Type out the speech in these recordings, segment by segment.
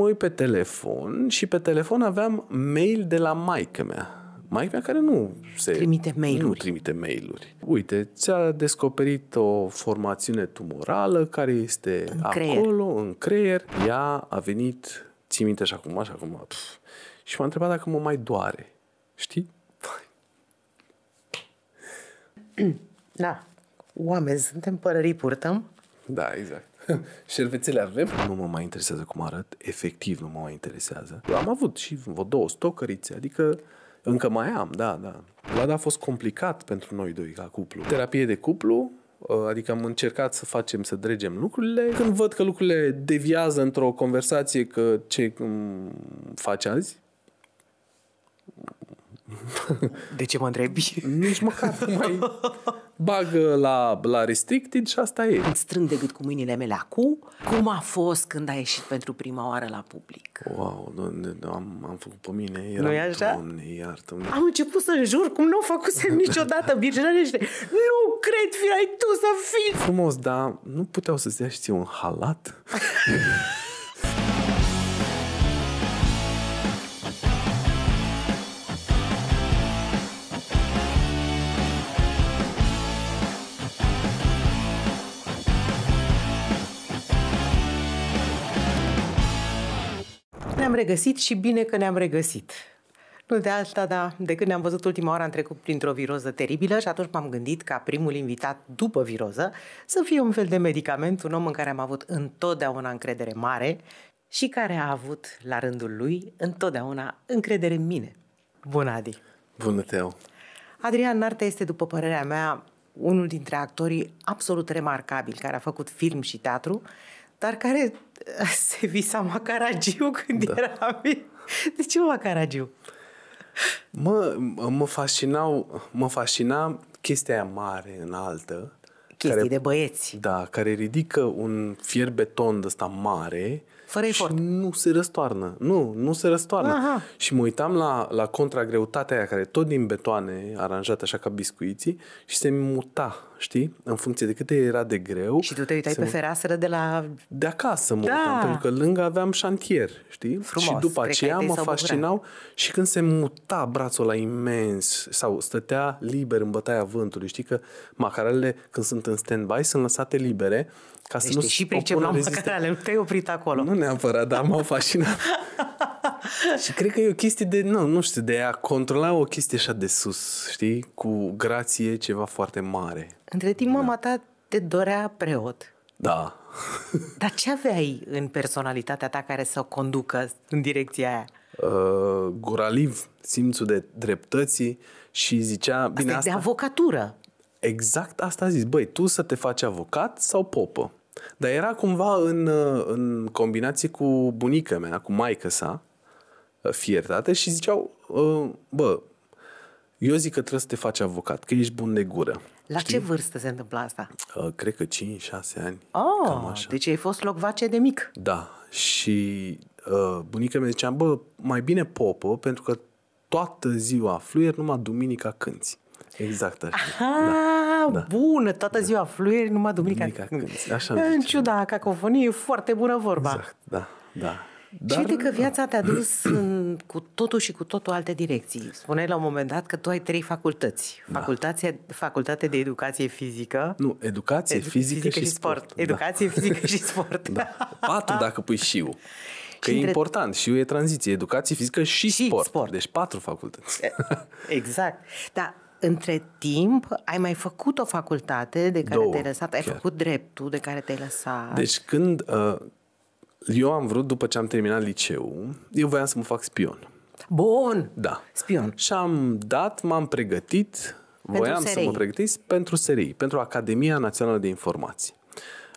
mă uit pe telefon și pe telefon aveam mail de la maică mea. Maica mea care nu se... Trimite mail-uri. Nu trimite mail-uri. Uite, ți-a descoperit o formațiune tumorală care este În acolo, creier. în creier. Ea a venit, ții minte și acum, și acum, pf, și m-a întrebat dacă mă mai doare. Știi? Da. Oameni, suntem părării purtăm. Da, exact. Șervețele avem. Nu mă mai interesează cum arăt. Efectiv nu mă mai interesează. Am avut și vreo două stocărițe, adică încă mai am, da, da. Vlad a fost complicat pentru noi doi ca cuplu. Terapie de cuplu, adică am încercat să facem, să dregem lucrurile. Când văd că lucrurile deviază într-o conversație că ce mm, faci azi, De ce mă întrebi? nici măcar nu mai bagă la, la restricted și asta e. Îmi strâng de gât cu mâinile mele acum. Cum a fost când ai ieșit pentru prima oară la public? Wow, doamne, am, am făcut pe mine. Era, Nu-i așa? Doamne, iartă-mă. Am început să jur cum nu o făcusem niciodată, Birgenește. Nu cred, fi ai tu să fiți! Frumos, dar nu puteau să-ți dea și ție un halat? Ne-am regăsit și bine că ne-am regăsit. Nu de alta, dar de când ne-am văzut ultima oară am trecut printr-o viroză teribilă și atunci m-am gândit ca primul invitat după viroză să fie un fel de medicament, un om în care am avut întotdeauna încredere mare și care a avut, la rândul lui, întotdeauna încredere în mine. Bună, Adi! Bună, Teo. Adrian Nartea este, după părerea mea, unul dintre actorii absolut remarcabili care a făcut film și teatru, dar care se visa Macaragiu când da. era mic. De ce Macaragiu? Mă, mă fascinau, mă fascina chestia aia mare, înaltă. Chestii care, de băieți. Da, care ridică un fier beton de ăsta mare Fără efort. și nu se răstoarnă. Nu, nu se răstoarnă. Aha. Și mă uitam la, la contragreutatea aia care e tot din betoane, aranjată așa ca biscuiții și se muta, știi? În funcție de cât era de greu. Și tu te uitai se pe mu- fereastră de la... de acasă mă Da. uitam, pentru că lângă aveam șantier, știi? Frumos. Și după Cred că aceea ai tăi mă s-au bucurat. fascinau și când se muta brațul la imens sau stătea liber în bătaia vântului. Știi că macarelele când sunt în stand-by sunt lăsate libere ca să Deci nu te și opună pricep la rezistență. macarale, nu te-ai oprit acolo. Nu neapărat, dar m-au fascinat. și cred că e o chestie de, nu, nu știu, de a controla o chestie așa de sus, știi? Cu grație ceva foarte mare. Între timp, mama ta te dorea preot. Da. Dar ce aveai în personalitatea ta care să o conducă în direcția aia? Uh, Guraliv, simțul de dreptății și zicea, bine, Asta e de asta, avocatură. exact asta a zis, băi, tu să te faci avocat sau popă? Dar era cumva în, uh, în combinație cu bunica mea, cu maică sa, uh, fiertate, și ziceau, uh, bă, eu zic că trebuie să te faci avocat, că ești bun de gură. La ce vârstă se întâmplă asta? Uh, cred că 5-6 ani. Oh, cam așa. deci ai fost locvace de mic. Da, și uh, bunica mea zicea, bă, mai bine popă, pentru că toată ziua fluier, numai duminica cânti. Exact așa. Ah, da. Bună, toată ziua fluieri, numai duminica. Duminica cânti, așa îmi În zice. ciuda cacofoniei, e foarte bună vorba. Exact, da, da. Și uite că viața te-a dus în, cu totul și cu totul alte direcții. Spuneai la un moment dat că tu ai trei facultăți. Facultatea, facultate de educație fizică. Nu, educație, edu- fizică, și sport. Educație, fizică și sport. Da. da. Patru dacă pui șiu. Că Și e între- important. Și e tranziție. Educație fizică și, Și sport. sport. Deci patru facultăți. Exact. Dar între timp ai mai făcut o facultate de care Două, te-ai lăsat, ai chiar. făcut dreptul de care te-ai lăsat. Deci când uh, eu am vrut, după ce am terminat liceul, eu voiam să mă fac spion. Bun! Da. Spion. Și am dat, m-am pregătit, voiam să SRI. mă pregătesc pentru SRI, pentru Academia Națională de Informații.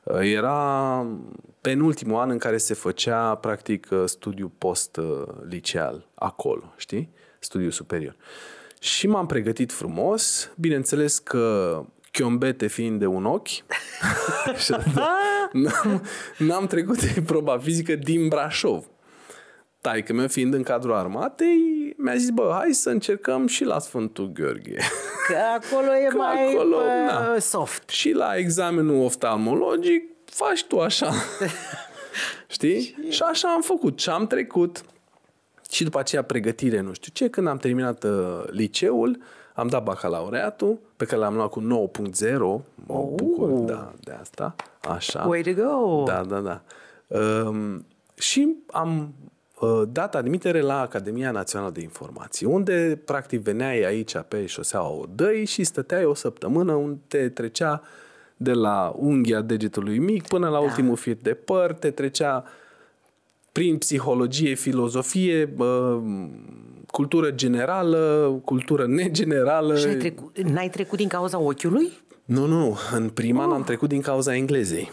Uh, Era penultimul an în care se făcea, practic, uh, studiu post-liceal acolo, știi? Studiu superior. Și m-am pregătit frumos, bineînțeles că chiombete fiind de un ochi, și n-am, n-am trecut de proba fizică din Brașov taică meu fiind în cadrul armatei, mi-a zis, bă, hai să încercăm și la Sfântul Gheorghe. Că acolo e Că mai acolo, bă, da. soft. și la examenul oftalmologic faci tu așa. Știi? Și... și așa am făcut. Și am trecut. Și după aceea pregătire, nu știu ce, când am terminat uh, liceul, am dat bacalaureatul, pe care l-am luat cu 9.0. Mă oh. bucur da, de asta. Așa. Way to go! Da, da, da. Um, și am uh, dat admitere la Academia Națională de Informații, unde practic veneai aici pe șoseaua Odăi și stăteai o săptămână unde trecea de la unghia degetului mic până la da. ultimul fir de păr, te trecea prin psihologie, filozofie, cultură generală, cultură negenerală. Și ai trecut, n-ai trecut din cauza ochiului? Nu, nu. În prima oh. am trecut din cauza englezei.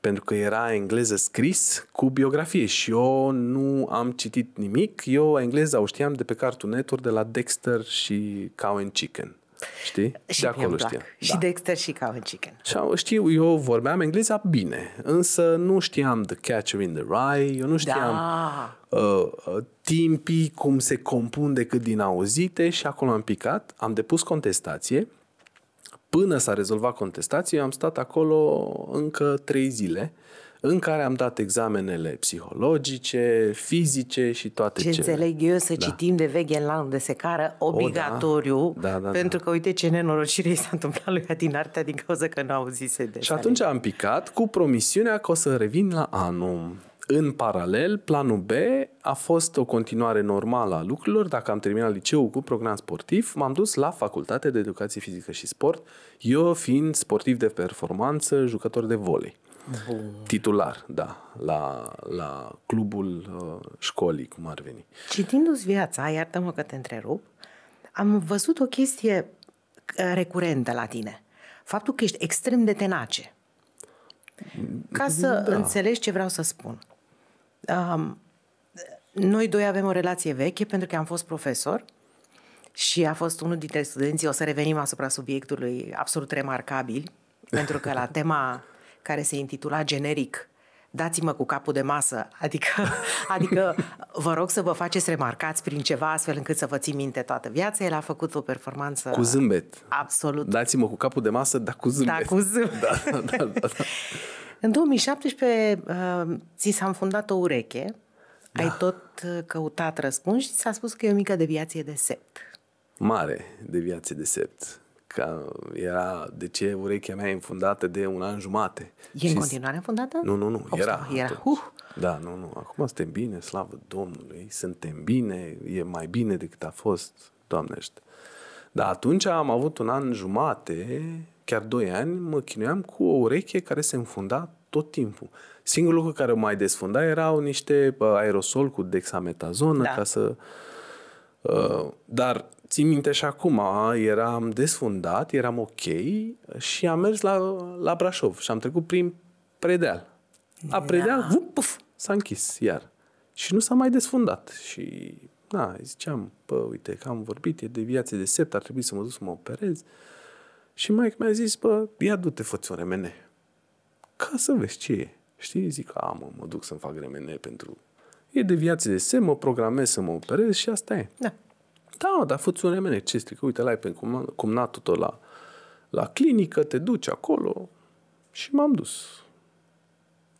Pentru că era engleză scris cu biografie și eu nu am citit nimic. Eu engleza o știam de pe Cartoon Network, de la Dexter și Cow and Chicken. Știi? Și de acolo știam. Și da. Dexter și Cow and Chicken. Și știu, eu vorbeam engleza bine, însă nu știam The Catcher in the Rye, eu nu știam da. uh, uh, timpii, cum se compun decât din auzite și acolo am picat, am depus contestație. Până s-a rezolvat contestația, am stat acolo încă trei zile în care am dat examenele psihologice, fizice și toate ce cele. înțeleg eu să da. citim de Wegeland de secară obligatoriu, o, da. Da, da, pentru da. că uite ce nenorocire i s-a întâmplat lui din artea din cauza că nu auzise de Și atunci am picat cu promisiunea că o să revin la anul. În paralel, planul B a fost o continuare normală a lucrurilor. Dacă am terminat liceul cu program sportiv, m-am dus la Facultatea de Educație Fizică și Sport, eu fiind sportiv de performanță, jucător de volei. Bun. Titular, da, la, la clubul uh, școlii, cum ar veni. Citindu-ți viața, iartă-mă că te întrerup, am văzut o chestie uh, recurentă la tine. Faptul că ești extrem de tenace. Ca să da. înțelegi ce vreau să spun. Um, noi doi avem o relație veche pentru că am fost profesor și a fost unul dintre studenții, o să revenim asupra subiectului absolut remarcabil, pentru că la tema care se intitula generic dați-mă cu capul de masă, adică, adică vă rog să vă faceți remarcați prin ceva astfel încât să vă țin minte toată viața. El a făcut o performanță... Cu zâmbet. Absolut. Dați-mă cu capul de masă, dar cu zâmbet. Da, cu zâmbet. Da, da, da, da. În 2017 uh, ți s-a înfundat o ureche, da. ai tot uh, căutat răspuns și ți s-a spus că e o mică deviație de sept. Mare deviație de sept că era, de ce urechea mea e înfundată de un an jumate. E și în continuare înfundată? Nu, nu, nu, era. era. Uh. Da, nu, nu, acum suntem bine, slavă Domnului, suntem bine, e mai bine decât a fost, Doamnește. Dar atunci am avut un an jumate, chiar doi ani, mă chinuiam cu o ureche care se înfunda tot timpul. Singurul lucru care mai desfunda erau niște aerosol cu dexametazonă da. ca să... Uh, dar țin minte și acum, eram desfundat, eram ok și am mers la, la Brașov și am trecut prin Predeal. A Predeal, vup, puf, s-a închis iar. Și nu s-a mai desfundat. Și, na, ziceam, bă, uite, că am vorbit, e de viață de sept, ar trebui să mă duc să mă operez. Și mai mi-a zis, bă, ia du-te, fă un remene. Ca să vezi ce e. Știi? Zic, a, mă, mă duc să-mi fac remene pentru... E de viață de sept, mă programez să mă operez și asta e. Da. Da, dar fă-ți un remene, ce strică, uite, l-ai pe cumnatul tău la, la clinică, te duci acolo și m-am dus.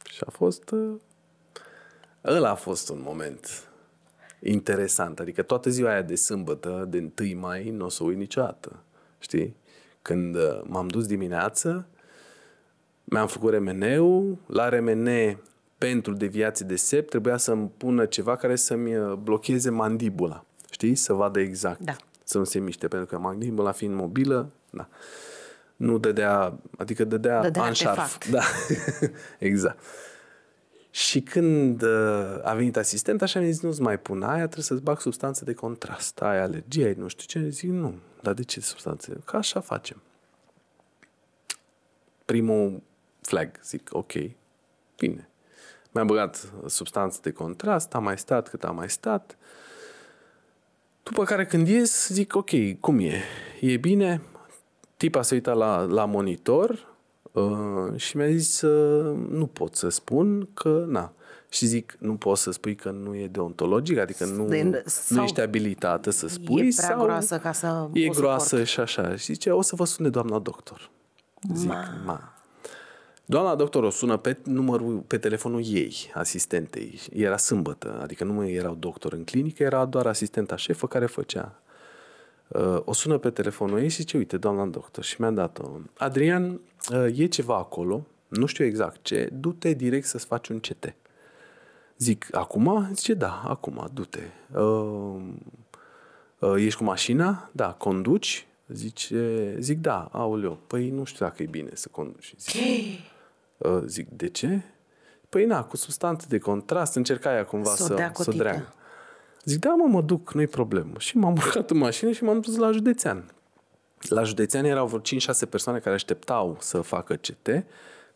Și a fost... Uh, ăla a fost un moment interesant. Adică toată ziua aia de sâmbătă, de 1 mai, nu o să uit niciodată. Știi? Când uh, m-am dus dimineață, mi-am făcut remeneu, la remene pentru deviații de sept trebuia să-mi pună ceva care să-mi uh, blocheze mandibula știi? Să vadă exact. Da. Să nu se miște, pentru că mandibula fiind mobilă, da. Nu dădea, adică dădea, dădea anșarf. Da, exact. Și când uh, a venit asistent, așa mi-a zis, nu-ți mai pun aia, trebuie să-ți bag substanțe de contrast. Ai alergie, ai nu știu ce. Zic, nu. Dar de ce substanțe? Că așa facem. Primul flag, zic, ok, bine. Mi-am băgat substanțe de contrast, am mai stat cât am mai stat. După care când ies, zic, ok, cum e? E bine? Tipa s-a uitat la, la monitor uh, și mi-a zis, uh, nu pot să spun că, na. Și zic, nu poți să spui că nu e deontologic, adică nu, de, nu ești abilitată să spui. E prea sau groasă ca să E groasă suport. și așa. Și zice, o să vă sune doamna doctor. Zic, ma. ma. Doamna doctor o sună pe numărul, pe telefonul ei, asistentei. Era sâmbătă, adică nu mai erau doctor în clinică, era doar asistenta șefă care făcea. Uh, o sună pe telefonul ei și zice, uite, doamna doctor, și mi-a dat-o. Adrian, uh, e ceva acolo, nu știu exact ce, du-te direct să-ți faci un CT. Zic, acum? Zice, da, acum, du-te. Uh, uh, ești cu mașina? Da, conduci? Zice, zic, da, aoleu, păi nu știu dacă e bine să conduci. Zic, uh, zic de ce? Păi na, cu substanțe de contrast, încerca ea cumva S-o să, dea să cotită. dreagă. Zic, da, mă, mă duc, nu-i problemă. Și m-am urcat în mașină și m-am dus la județean. La județean erau vreo 5-6 persoane care așteptau să facă CT.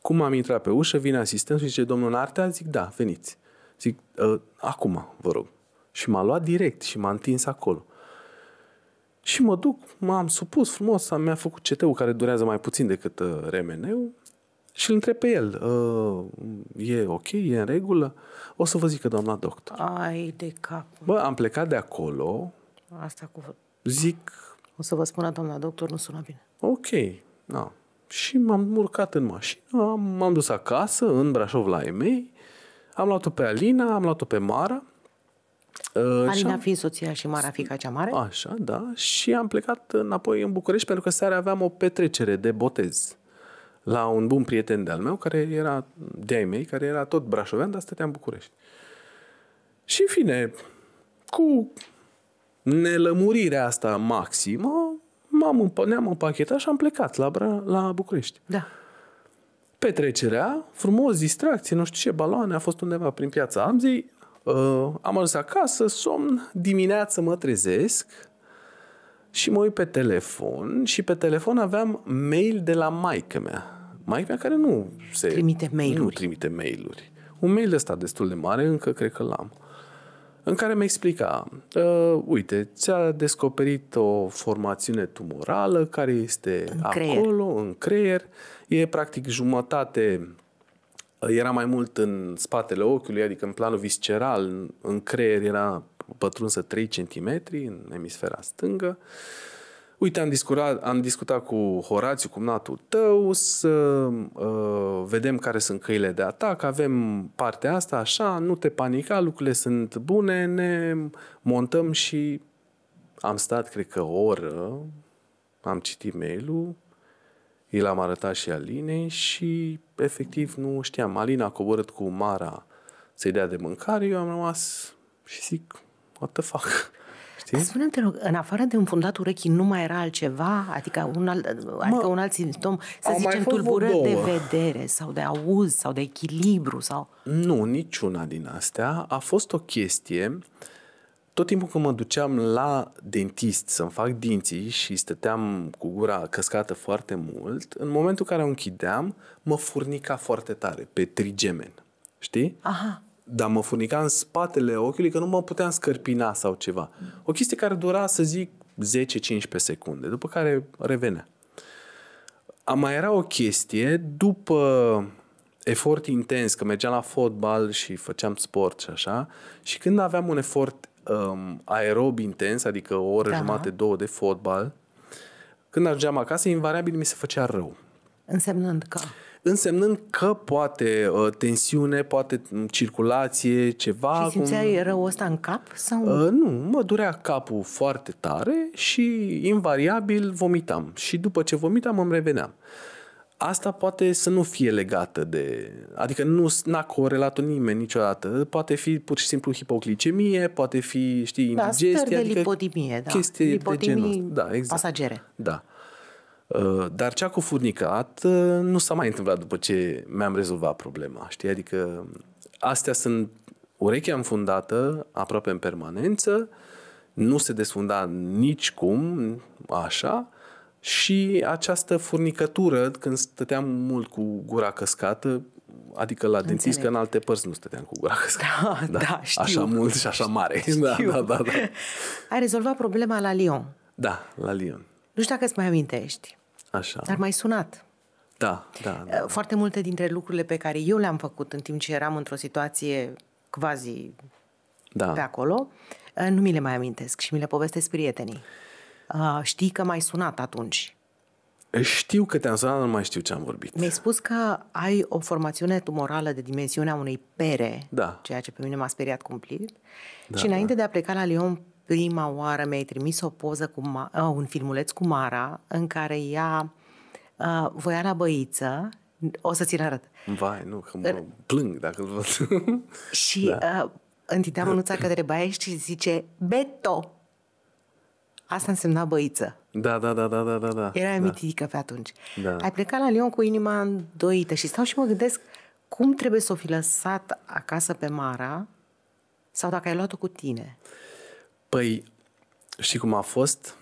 Cum am intrat pe ușă, vine asistentul și zice, domnul Nartea? Zic, da, veniți. Zic, "Ă, acum, vă rog. Și m-a luat direct și m-a întins acolo. Și mă duc, m-am supus frumos, am- mi-a făcut CT-ul care durează mai puțin decât uh, RMN-ul și îl întreb pe el, uh, e ok, e în regulă? O să vă zică doamna doctor. Ai de cap. Bă, am plecat de acolo, Asta cu... zic, O să vă spună doamna doctor, nu sună bine. ok, da. Și m-am urcat în mașină, am, m-am dus acasă, în Brașov la ei mei, am luat-o pe Alina, am luat-o pe Mara. uh, și Alina am- fiind soția și Mara fica cea mare? Așa, da. Și am plecat înapoi în București pentru că seara aveam o petrecere de botez la un bun prieten de-al meu, care era de-ai mei, care era tot brașovean, dar stătea în București. Și în fine, cu nelămurirea asta maximă, m-am împa- ne-am împachetat și am plecat la, Bra- la București. Da. Petrecerea, frumos, distracție, nu știu ce, baloane, a fost undeva prin piața Amzei. Uh, am ajuns acasă, somn, dimineață mă trezesc și mă uit pe telefon și pe telefon aveam mail de la maică mea. Maică mea care nu se... Trimite mail-uri. Nu trimite mail-uri. Un mail ăsta destul de mare, încă cred că l-am. În care mi explica, uh, uite, ți-a descoperit o formațiune tumorală care este În acolo, creier. în creier. E practic jumătate, era mai mult în spatele ochiului, adică în planul visceral, în, în creier era pătrunsă 3 cm în emisfera stângă. Uite, am discutat, am discutat cu Horațiu, cumnatul tău, să uh, vedem care sunt căile de atac, avem partea asta, așa, nu te panica, lucrurile sunt bune, ne montăm și am stat, cred că, o oră, am citit mail-ul, i l-am arătat și Alinei și, efectiv, nu știam. Alina a coborât cu Mara să-i dea de mâncare, eu am rămas și zic, what the fuck? Știi? Spune-mi, te rog, în afară de înfundat urechii, nu mai era altceva? Adică un alt, adică un alt simptom, să au mai zicem, fost vreo tulburări de două. vedere sau de auz sau de echilibru sau... Nu, niciuna din astea. A fost o chestie, tot timpul când mă duceam la dentist să-mi fac dinții și stăteam cu gura căscată foarte mult, în momentul în care o închideam, mă furnica foarte tare pe trigemen. Știi? Aha. Dar mă furnica în spatele ochiului că nu mă puteam scărpina sau ceva. O chestie care dura, să zic, 10-15 secunde, după care revenea. A mai era o chestie, după efort intens, că mergeam la fotbal și făceam sport și așa, și când aveam un efort um, aerob intens, adică o oră Da. jumate, două de fotbal, când ajungeam acasă, invariabil mi se făcea rău. Însemnând că... Însemnând că poate uh, tensiune, poate m, circulație, ceva. Și simțeai răul ăsta în cap? Sau... Uh, nu, mă durea capul foarte tare și invariabil vomitam. Și după ce vomitam îmi reveneam. Asta poate să nu fie legată de... Adică nu n-a corelat-o nimeni niciodată. Poate fi pur și simplu hipoglicemie, poate fi, știi, da, indigestie. stări de adică lipodimie, da. Chestii Lipodimii de genul ăsta. Da, exact. pasagere. Da. Uh, Dar cea cu furnicat uh, nu s-a mai întâmplat după ce mi-am rezolvat problema, știi? Adică astea sunt urechea înfundată aproape în permanență, nu se desfunda nici cum, așa, și această furnicătură, când stăteam mult cu gura căscată, adică la dentist, că în alte părți nu stăteam cu gura căscată. Da, da, știu. Așa mult și așa mare. Da, Știu. da, da, da. Ai rezolvat problema la Lyon. Da, la Lyon. Nu știu dacă îți mai amintești, Așa. dar m-ai sunat. Da, da, da. Foarte multe dintre lucrurile pe care eu le-am făcut în timp ce eram într-o situație quasi da. pe acolo, uh, nu mi le mai amintesc și mi le povestesc prietenii. Uh, Știi că m-ai sunat atunci. Știu că te-am sunat, nu mai știu ce am vorbit. Mi-ai spus că ai o formațiune tumorală de dimensiunea unei pere, Da. ceea ce pe mine m-a speriat cumplit. Da, și înainte da. de a pleca la Lyon, prima oară mi-ai trimis o poză cu Ma- uh, un filmuleț cu Mara în care ea uh, voia la băiță, o să ți-l arăt. Vai, nu, că mă plâng dacă îl văd. Și da. uh, întindea mânuța către baie și zice, Beto! Asta însemna băiță. da, da, da, da, da, da, da. Era da. mititică pe atunci. Da. Ai plecat la Lyon cu inima îndoită și stau și mă gândesc cum trebuie să o fi lăsat acasă pe Mara sau dacă ai luat-o cu tine. Păi, știi cum a fost?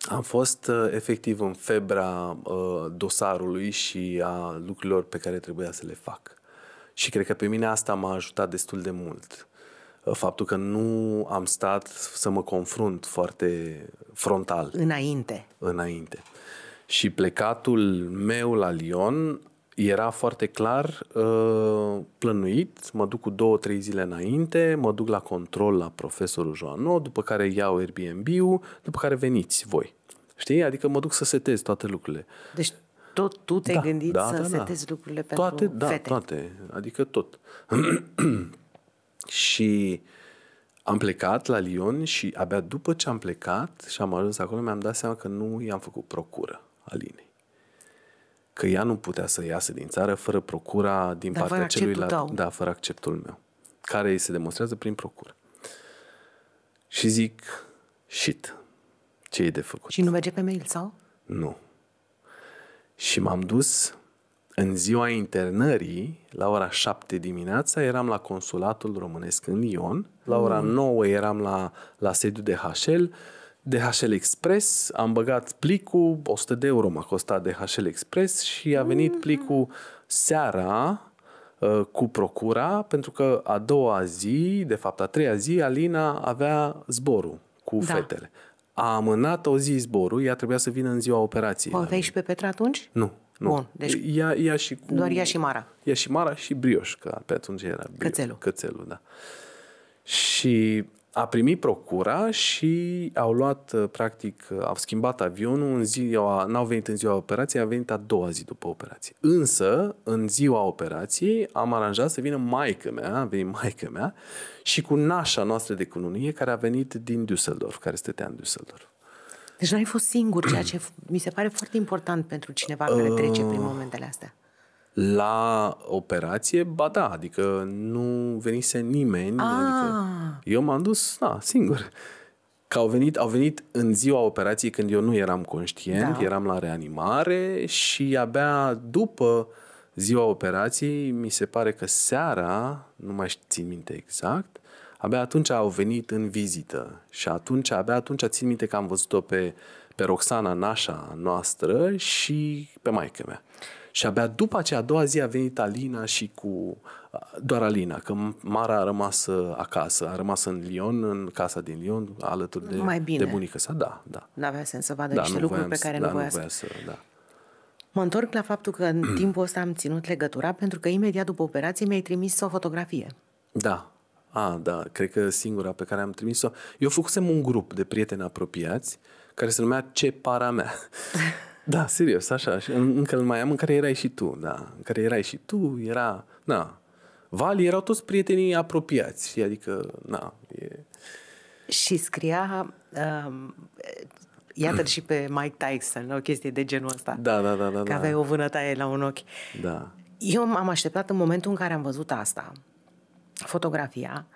Am fost uh, efectiv în febra uh, dosarului și a lucrurilor pe care trebuia să le fac. Și cred că pe mine asta m-a ajutat destul de mult. Uh, Faptul că nu am stat să mă confrunt foarte frontal Înainte. înainte. Și plecatul meu la Lyon era foarte clar uh, plănuit, mă duc cu două, trei zile înainte, mă duc la control la profesorul Joano, după care iau Airbnb-ul, după care veniți voi. Știi? Adică mă duc să setez toate lucrurile. Deci tot tu te-ai gândit să setezi lucrurile pentru toate, da, fete. toate, adică tot. și am plecat la Lyon și abia după ce am plecat și am ajuns acolo, mi-am dat seama că nu i-am făcut procură Alinei. Că ea nu putea să iasă din țară fără procura din Dar partea fără acceptul celuilalt. tău. Da, fără acceptul meu. Care îi se demonstrează prin procură. Și zic, shit, ce e de făcut? Și nu merge pe mail sau? Nu. Și m-am dus în ziua internării, la ora 7 dimineața, eram la consulatul românesc în Lyon. La ora 9 eram la, la sediu DHL. DHL Express, am băgat plicul, 100 de euro m-a costat DHL Express și a venit plicul seara uh, cu procura, pentru că a doua zi, de fapt a treia zi, Alina avea zborul cu Da. fetele. A amânat o zi zborul, ea trebuia să vină în ziua operației. O la aveai și pe Petra atunci? nu, nu. Bun, deci ea, ea și cu... doar ea și Mara. Ea și Mara și Brioș, că pe atunci era Brioș. Cățelul. Cățelul, da. Și a primit procura și au luat, uh, practic, uh, au schimbat avionul în ziua, n-au venit în ziua operației, a venit a doua zi după operație. Însă, în ziua operației, am aranjat să vină maică mea, a venit maică mea, și cu nașa noastră de cununie, care a venit din Düsseldorf, care stătea în Düsseldorf. Deci n-ai fost singur, ceea ce mi se pare foarte important pentru cineva care trece prin momentele astea. La operație, ba da, adică nu venise nimeni. Ah. Adică eu m-am dus, da, singur. Că au venit, au venit în ziua operației când eu nu eram conștient, Da. eram la reanimare și abia după ziua operației, mi se pare că seara, nu mai țin minte exact, abia atunci au venit în vizită. Și atunci, abia atunci țin minte că am văzut-o pe, pe Roxana, nașa noastră și pe maică mea. Și abia după aceea, a doua zi a venit Alina și cu doar Alina, că Mara a rămas uh, acasă, a rămas în Lyon, în casa din Lyon, alături de, Mai bine. de bunica sa. Da, da. N-avea sens să vadă da niște nu lucruri voiam pe care să, nu da, voia nu să... voia să... Da. Mă întorc la faptul că în timpul ăsta am ținut legătura pentru că imediat după operație mi-ai trimis o fotografie. Da. A, da, cred că singura pe care am trimis-o... Eu făcusem un grup de prieteni apropiați care se numea Ce para mea. da, serios, așa. Și în- încă îl mai am, în care erai și tu, da. În care erai și tu, era... Da. Vali erau toți prietenii apropiați, știi? Adică, na, e... Și scria, um, iată și pe Mike Tyson, o chestie de genul ăsta. Da, da, da, da. Că da. aveai o vânătaie la un ochi. Da. Eu m-am așteptat în momentul în care am văzut asta, fotografia,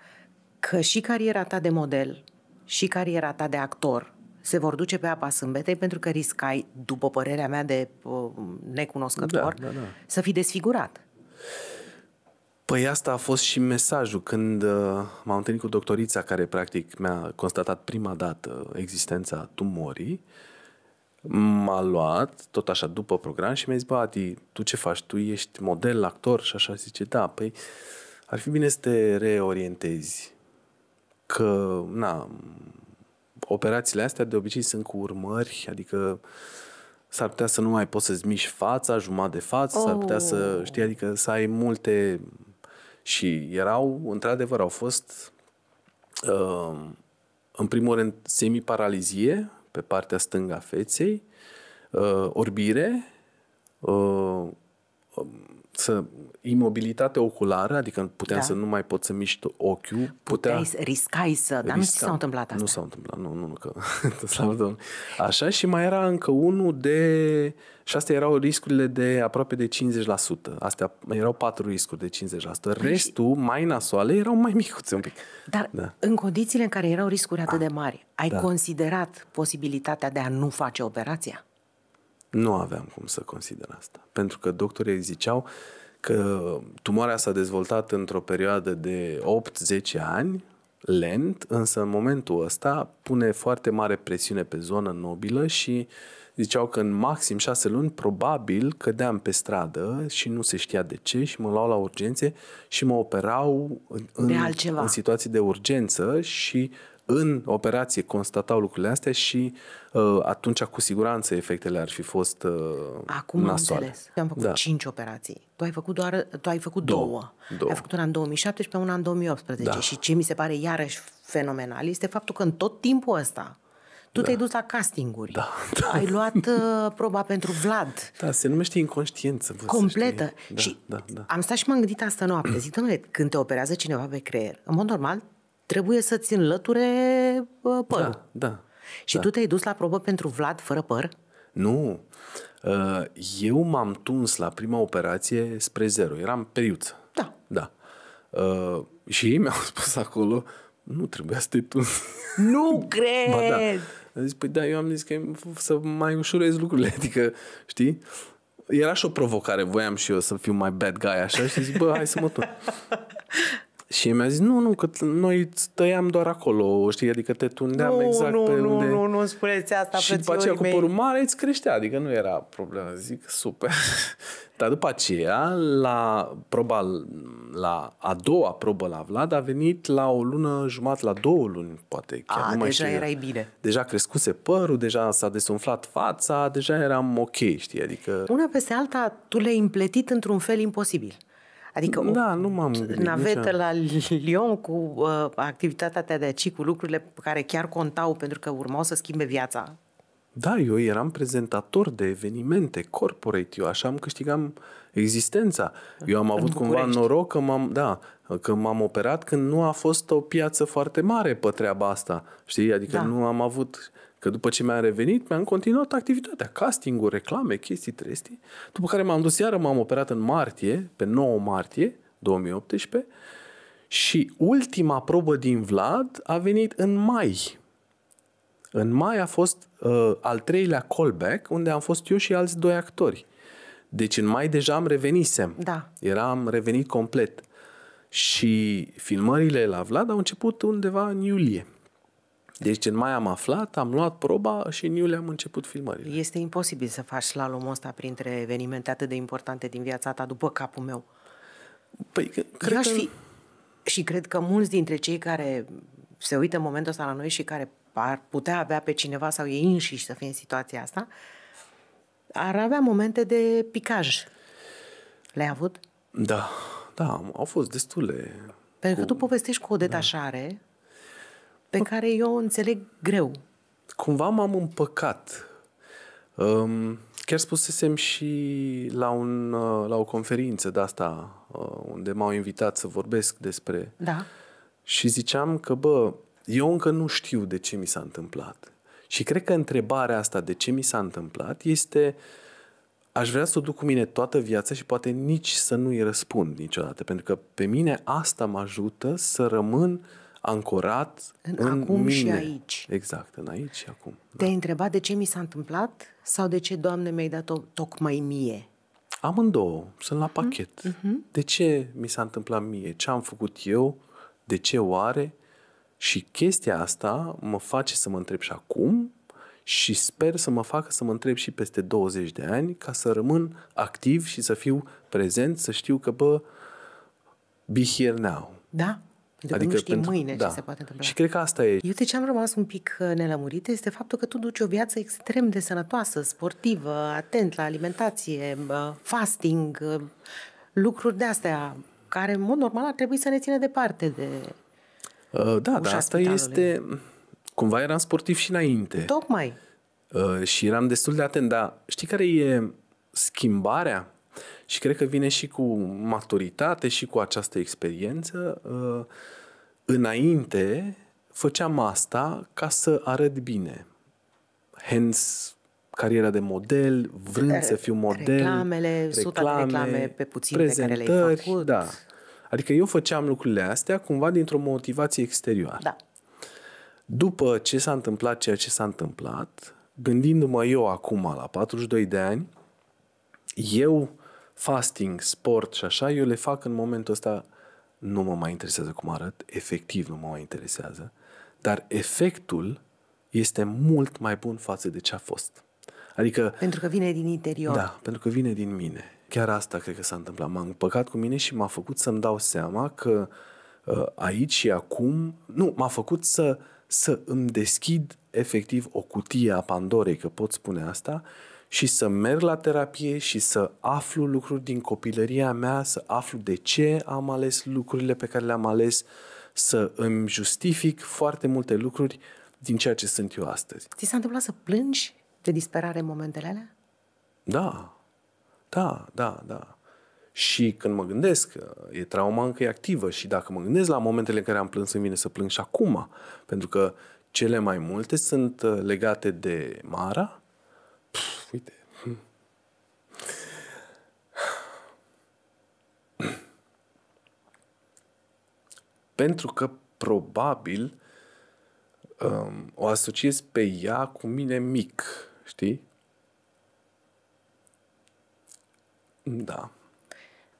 că și cariera ta de model și cariera ta de actor se vor duce pe apa sâmbetei pentru că riscai, după părerea mea de uh, necunoscător, Da, da, da. să fii desfigurat. Păi asta a fost și mesajul când uh, m-am întâlnit cu doctorița care practic mi-a constatat prima dată existența tumorii. M-a luat, tot așa, după program și mi-a zis, bă, Adi, tu ce faci? Tu ești model, actor? Și așa zice, da, păi ar fi bine să te reorientezi. Că, na, operațiile astea de obicei sunt cu urmări, adică s-ar putea să nu mai poți să-ți miști fața, jumătate de față, s-ar putea să, știi, adică să ai multe... Și erau, într-adevăr, au fost, uh, în primul rând, semiparalizie pe partea stângă a feței, uh, orbire, uh, să imobilitate oculară, adică puteam Da. să nu mai pot să mișc ochiul. Putea, Puteai să riscai să... Dar nu ți risca- s-a întâmplat asta. Nu s-a întâmplat, nu, nu, nu, că slavă Domnului. Așa și mai era încă unul de... Și astea erau riscurile de aproape de 50%. Astea erau patru riscuri de 50%. Păi Restul, mai nasoale, erau mai micuțe un pic. Dar Da. în condițiile în care erau riscuri atât de mari, ai Da. considerat posibilitatea de a nu face operația? Nu aveam cum să consider asta. Pentru că doctorii ziceau că tumoarea s-a dezvoltat într-o perioadă de 8-10 ani, lent, însă în momentul ăsta pune foarte mare presiune pe zonă nobilă și ziceau că în maxim 6 luni probabil cădeam pe stradă și nu se știa de ce și mă luau la urgențe și mă operau în, în, De altceva. în situații de urgență și în operație constatau lucrurile astea și uh, atunci cu siguranță efectele ar fi fost uh, Acum am nasoale. înțeles. Eu am făcut Da. cinci operații. Tu ai făcut doar tu ai făcut Două. două. Două. Ai făcut una în 2017, una în 2018. Da. Și ce mi se pare iarăși fenomenal este faptul că în tot timpul ăsta tu te-ai dus la castinguri. Da. Ai luat uh, proba pentru Vlad. Da, se numește inconștiență. vă să completă. știi. Da, și da, da. am stat și m-am gândit asta noapte. Zic, domnule, când te operează cineva pe creier, în mod normal, trebuie să-ți înlăture uh, părul. Da, da. Și tu te-ai dus la probă pentru Vlad fără păr? Nu. Uh, Eu m-am tuns la prima operație spre zero. Eram periuță. Da. Da. Uh, Și ei mi-au spus acolo, nu trebuia să te tunzi. Nu cred! Ba da. Am zis, păi da, eu am zis că e să mai ușurez lucrurile, adică, știi? Era și o provocare, voiam și eu să fiu mai bad guy așa și zic, bă, hai să mă tun. Și mi-a zis, nu, nu, că t- noi îți tăiam doar acolo, știi, adică te tundeam nu, exact nu, pe nu, unde... nu, nu spuneți asta, și după aceea frățiorii cu mei. părul mare îți creștea, adică nu era problemă. Zic, super. Dar după aceea, la proba, la a doua probă la Vlad a venit la o lună jumătate, la două luni, poate. Chiar A, nu mai deja știu. erai bine. Deja crescuse părul, deja s-a desumflat fața, deja eram ok, știi, adică... Una peste alta, tu le-ai împletit într-un fel imposibil. Adică o Da, nu m-am gândit navetă niciodată. la Lyon cu uh, activitatea ta de aici, cu lucrurile care chiar contau pentru că urmau să schimbe viața. Da, eu eram prezentator de evenimente corporate, eu așa am câștigam existența. Eu am avut cumva București. noroc că m-am, da, că m-am operat când nu a fost o piață foarte mare pe treaba asta, știi? Adică Da. nu am avut, că după ce mi-am revenit, mi-am continuat activitatea, casting-uri, reclame, chestii, trestii, după care m-am dus iară, m-am operat în martie, pe 9 martie 2018 și ultima probă din Vlad a venit în mai în mai a fost uh, al treilea callback, unde am fost eu și alți doi actori. Deci în mai deja am revenisem. Da. Eram revenit complet. Și filmările la Vlad au început undeva în iulie. Deci în mai am aflat, am luat proba și în iulie am început filmările. Este imposibil să faci slalomul ăsta printre evenimente atât de importante din viața ta, după capul meu. Păi, cred Eu aș că... fi... Și cred că mulți dintre cei care se uită în momentul ăsta la noi și care ar putea avea pe cineva sau ei înșiși să fie în situația asta, ar avea momente de picaj. Le-ai avut? Da, da, au fost destule. Pentru că tu povestești cu o detașare pe care eu o înțeleg greu. cumva m-am împăcat. Um, chiar spusesem și la, un, uh, la o conferință de asta, uh, unde m-au invitat să vorbesc despre... Da. Și ziceam că, bă, eu încă nu știu de ce mi s-a întâmplat. Și cred că întrebarea asta de ce mi s-a întâmplat este aș vrea să o duc cu mine toată viața și poate nici să nu-i răspund niciodată. Pentru că pe mine asta mă ajută să rămân ancorat În în, acum mine. și aici. Exact, în aici și acum. Te-ai întrebat de ce mi s-a întâmplat sau de ce, Doamne, mi-ai dat-o tocmai mie? Amândouă, sunt la pachet. De ce mi s-a întâmplat mie? Ce am făcut eu? De ce oare? Și chestia asta mă face să mă întreb și acum și sper să mă facă să mă întreb și peste 20 de ani ca să rămân activ și să fiu prezent, să știu că, bă, be here now. Da? Pentru că nu știi mâine da. ce se poate întâmpla. Și cred că asta e. Eu de ce am rămas un pic uh, nelămurit este faptul că tu duci o viață extrem de sănătoasă, sportivă, atent la alimentație, uh, fasting, uh, lucruri de astea care, în mod normal, ar trebui să ne țină departe de... Uh, Da, dar Ușa asta spitalului. este... Cumva eram sportiv și înainte. Tocmai. Uh, și eram destul de atent, dar știi care e schimbarea? Și cred că vine și cu maturitate și cu această experiență. Uh, înainte făceam asta ca să arăt bine. Hence cariera de model, vrând să fiu model. Reclamele, reclame, de reclame pe puțin pe care le-ai făcut. Da. Adică eu făceam lucrurile astea cumva dintr-o motivație exterioară. Da. După ce s-a întâmplat ceea ce s-a întâmplat, gândindu-mă eu acum la 42 de ani, eu fasting, sport și așa, eu le fac în momentul ăsta, nu mă mai interesează cum arăt, efectiv nu mă mai interesează, dar efectul este mult mai bun față de ce a fost. Adică... Pentru că vine din interior. Da, pentru că vine din mine. Chiar asta cred că s-a întâmplat. M-am împăcat cu mine și m-a făcut să-mi dau seama că uh, aici și acum... Nu, m-a făcut să, să îmi deschid efectiv o cutie a Pandorei, că pot spune asta, și să merg la terapie și să aflu lucruri din copilăria mea, să aflu de ce am ales lucrurile pe care le-am ales, să îmi justific foarte multe lucruri din ceea ce sunt eu astăzi. Ți s-a întâmplat să plângi de disperare în momentele alea? Da, da, da, da. Și când mă gândesc că e trauma încă e activă și dacă mă gândesc la momentele în care am plâns, îmi vine să plâng și acum. Pentru că cele mai multe sunt uh, legate de Mara. Pff, uite. Pentru că probabil um, o asociez pe ea cu mine mic, știi? Da.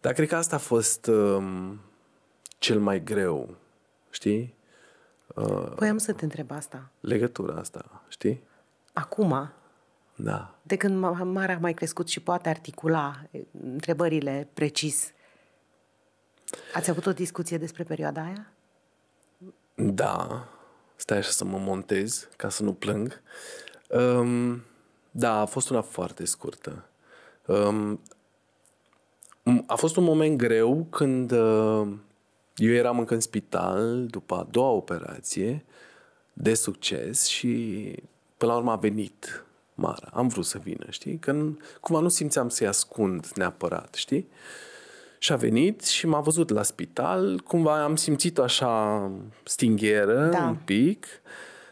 Dar cred că asta a fost um, cel mai greu, știi? Uh, Voiam să te întreb asta. Legătura asta, știi? Acum, da. de când Mara a mai crescut și poate articula întrebările precis, ați avut o discuție despre perioada aia? Da. Stai așa să mă montez ca să nu plâng. Um, da, a fost una foarte scurtă. Um, a fost un moment greu când uh, eu eram încă în spital după a doua operație de succes și până la urmă a venit Mara. Am vrut să vină, știi? Că cumva nu simțeam să-i ascund neapărat, știi? Și a venit și m-a văzut la spital. Cumva am simțit-o așa stingheră da. un pic.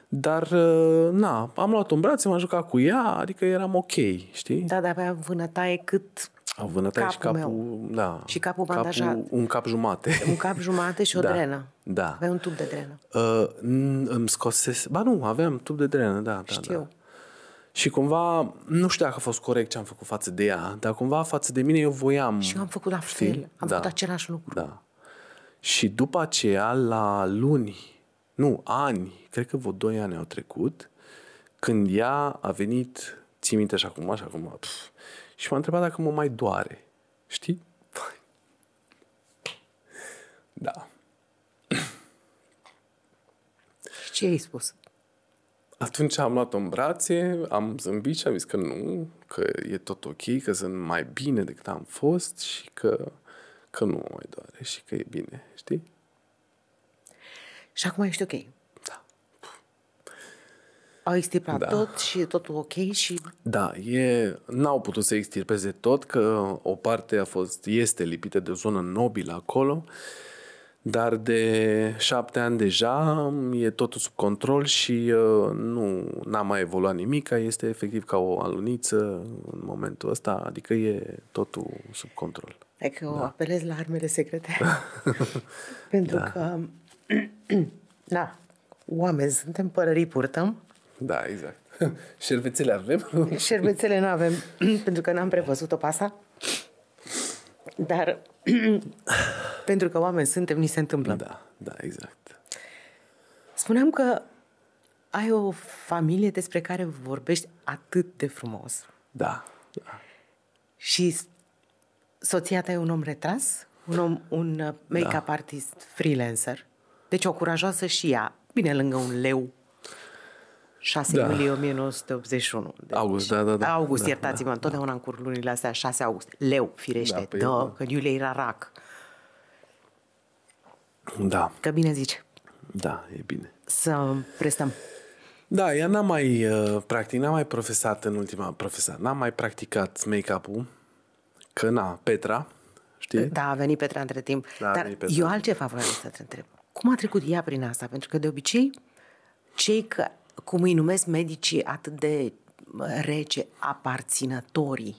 Dar, uh, na, am luat-o în brațe, m-am jucat cu ea, adică eram ok, știi? Da, dar avea vânătaie cât au vânătaie și capul, meu. da. Și capul bandajat. Capul, un cap jumate. Un cap jumate și o da. drenă. Da. Avea un tub de drenă. Uh, îmi scosese... Ba nu, aveam tub de drenă, da. da Știu. Da. Și cumva, nu știu dacă a fost corect ce am făcut față de ea, dar cumva față de mine eu voiam... Și eu am făcut la fel, știi? am da. făcut același lucru. Da. Și după aceea, la luni, nu, ani, cred că vreo doi ani au trecut, când ea a venit, ții minte așa cum, așa cum, pf, și m-a întrebat dacă mă mai doare. Știi? Da. Și ce ai spus? Atunci am luat-o în brațe, am zâmbit și am zis că nu, că e tot ok, că sunt mai bine decât am fost și că, că nu mă mai doare și că e bine, știi? Și acum ești ok. Da. Au extirpat da. tot și e totul ok și... Da, e, n-au putut să extirpeze tot, că o parte a fost, este lipită de o zonă nobilă acolo, dar de șapte ani deja e totul sub control și uh, nu n-a mai evoluat nimic, este efectiv ca o aluniță în momentul ăsta, adică e totul sub control. Adică da. o apelez la armele secrete. Pentru da. că, da, oameni suntem, părării purtăm. Da, exact. Șervețele avem? Șervețele nu avem, pentru că n-am prevăzut-o pe asta. Dar pentru că oameni suntem, ni se întâmplă. Da, da, exact. Spuneam că ai o familie despre care vorbești atât de frumos. Da. da. Și soția ta e un om retras, un, om, un uh, make-up da. artist freelancer. Deci o curajoasă și ea, bine lângă un leu 6 da. iulie 1981. Deci, august, da, da, da. August, da, iertați-mă, da, întotdeauna da. în curlurile astea, 6 august. Leu, firește, da, păi, da, da, că iulie era rac. Da. Că bine zici. Da, e bine. Să prestăm. Da, ea n-a mai, uh, practic, n-a mai profesat în ultima profesat, n-a mai practicat make-up-ul, că na, Petra, știi? Da, a venit Petra între timp. Da, a Dar venit Petra. eu altceva vreau să te întreb. Cum a trecut ea prin asta? Pentru că de obicei, cei că, cum îi numesc medicii atât de mă, rece, aparținătorii,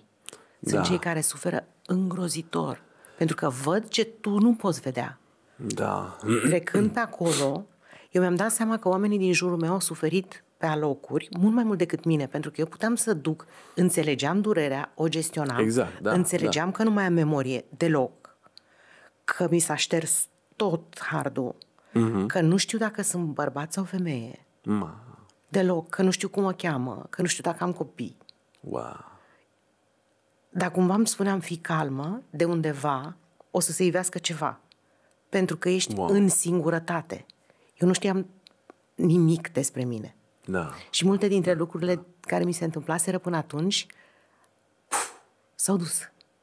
sunt Da. cei care suferă îngrozitor. Pentru că văd ce tu nu poți vedea. Da. Trecând pe acolo, eu mi-am dat seama că oamenii din jurul meu au suferit pe alocuri mult mai mult decât mine, pentru că eu puteam să duc, înțelegeam durerea, o gestionam, Exact, da, înțelegeam că nu mai am memorie deloc, că mi s-a șters tot hardul, Mhm. că nu știu dacă sunt bărbat sau femeie, Ma. Deloc, că nu știu cum o cheamă, că nu știu dacă am copii. Wow. Dar cumva îmi spuneam, fi calmă, de undeva o să se ivească ceva. Pentru că ești Wow. în singurătate. Eu nu știam nimic despre mine. Da. Și multe dintre lucrurile care mi se întâmplaseră până atunci puf, s-au dus.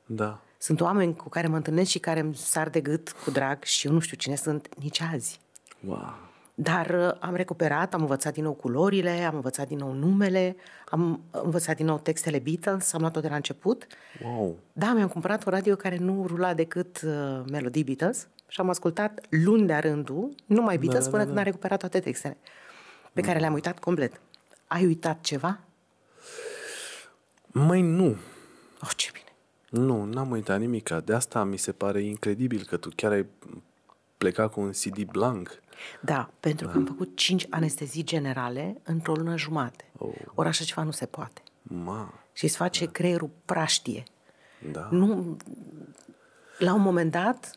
Da. Sunt oameni cu care mă întâlnesc și care îmi sar de gât cu drag și eu nu știu cine sunt nici azi. Wow. Dar uh, am recuperat, am învățat din nou culorile, am învățat din nou numele, am învățat din nou textele Beatles, am luat-o de la început. Wow. Da, mi-am cumpărat o radio care nu rula decât uh, melodii Beatles și am ascultat luni de rândul, numai Beatles, da, până da, când am recuperat toate textele, pe care le-am uitat complet. Ai uitat ceva? Mai nu. Oh, ce bine! Nu, n-am uitat nimic. De asta mi se pare incredibil că tu chiar ai plecat cu un CD blank. Da, pentru că am făcut cinci anestezii generale într-o lună jumate. Oh. Ori așa ceva nu se poate. Ma. Și îți face creierul praștie. Da. Nu, la un moment dat,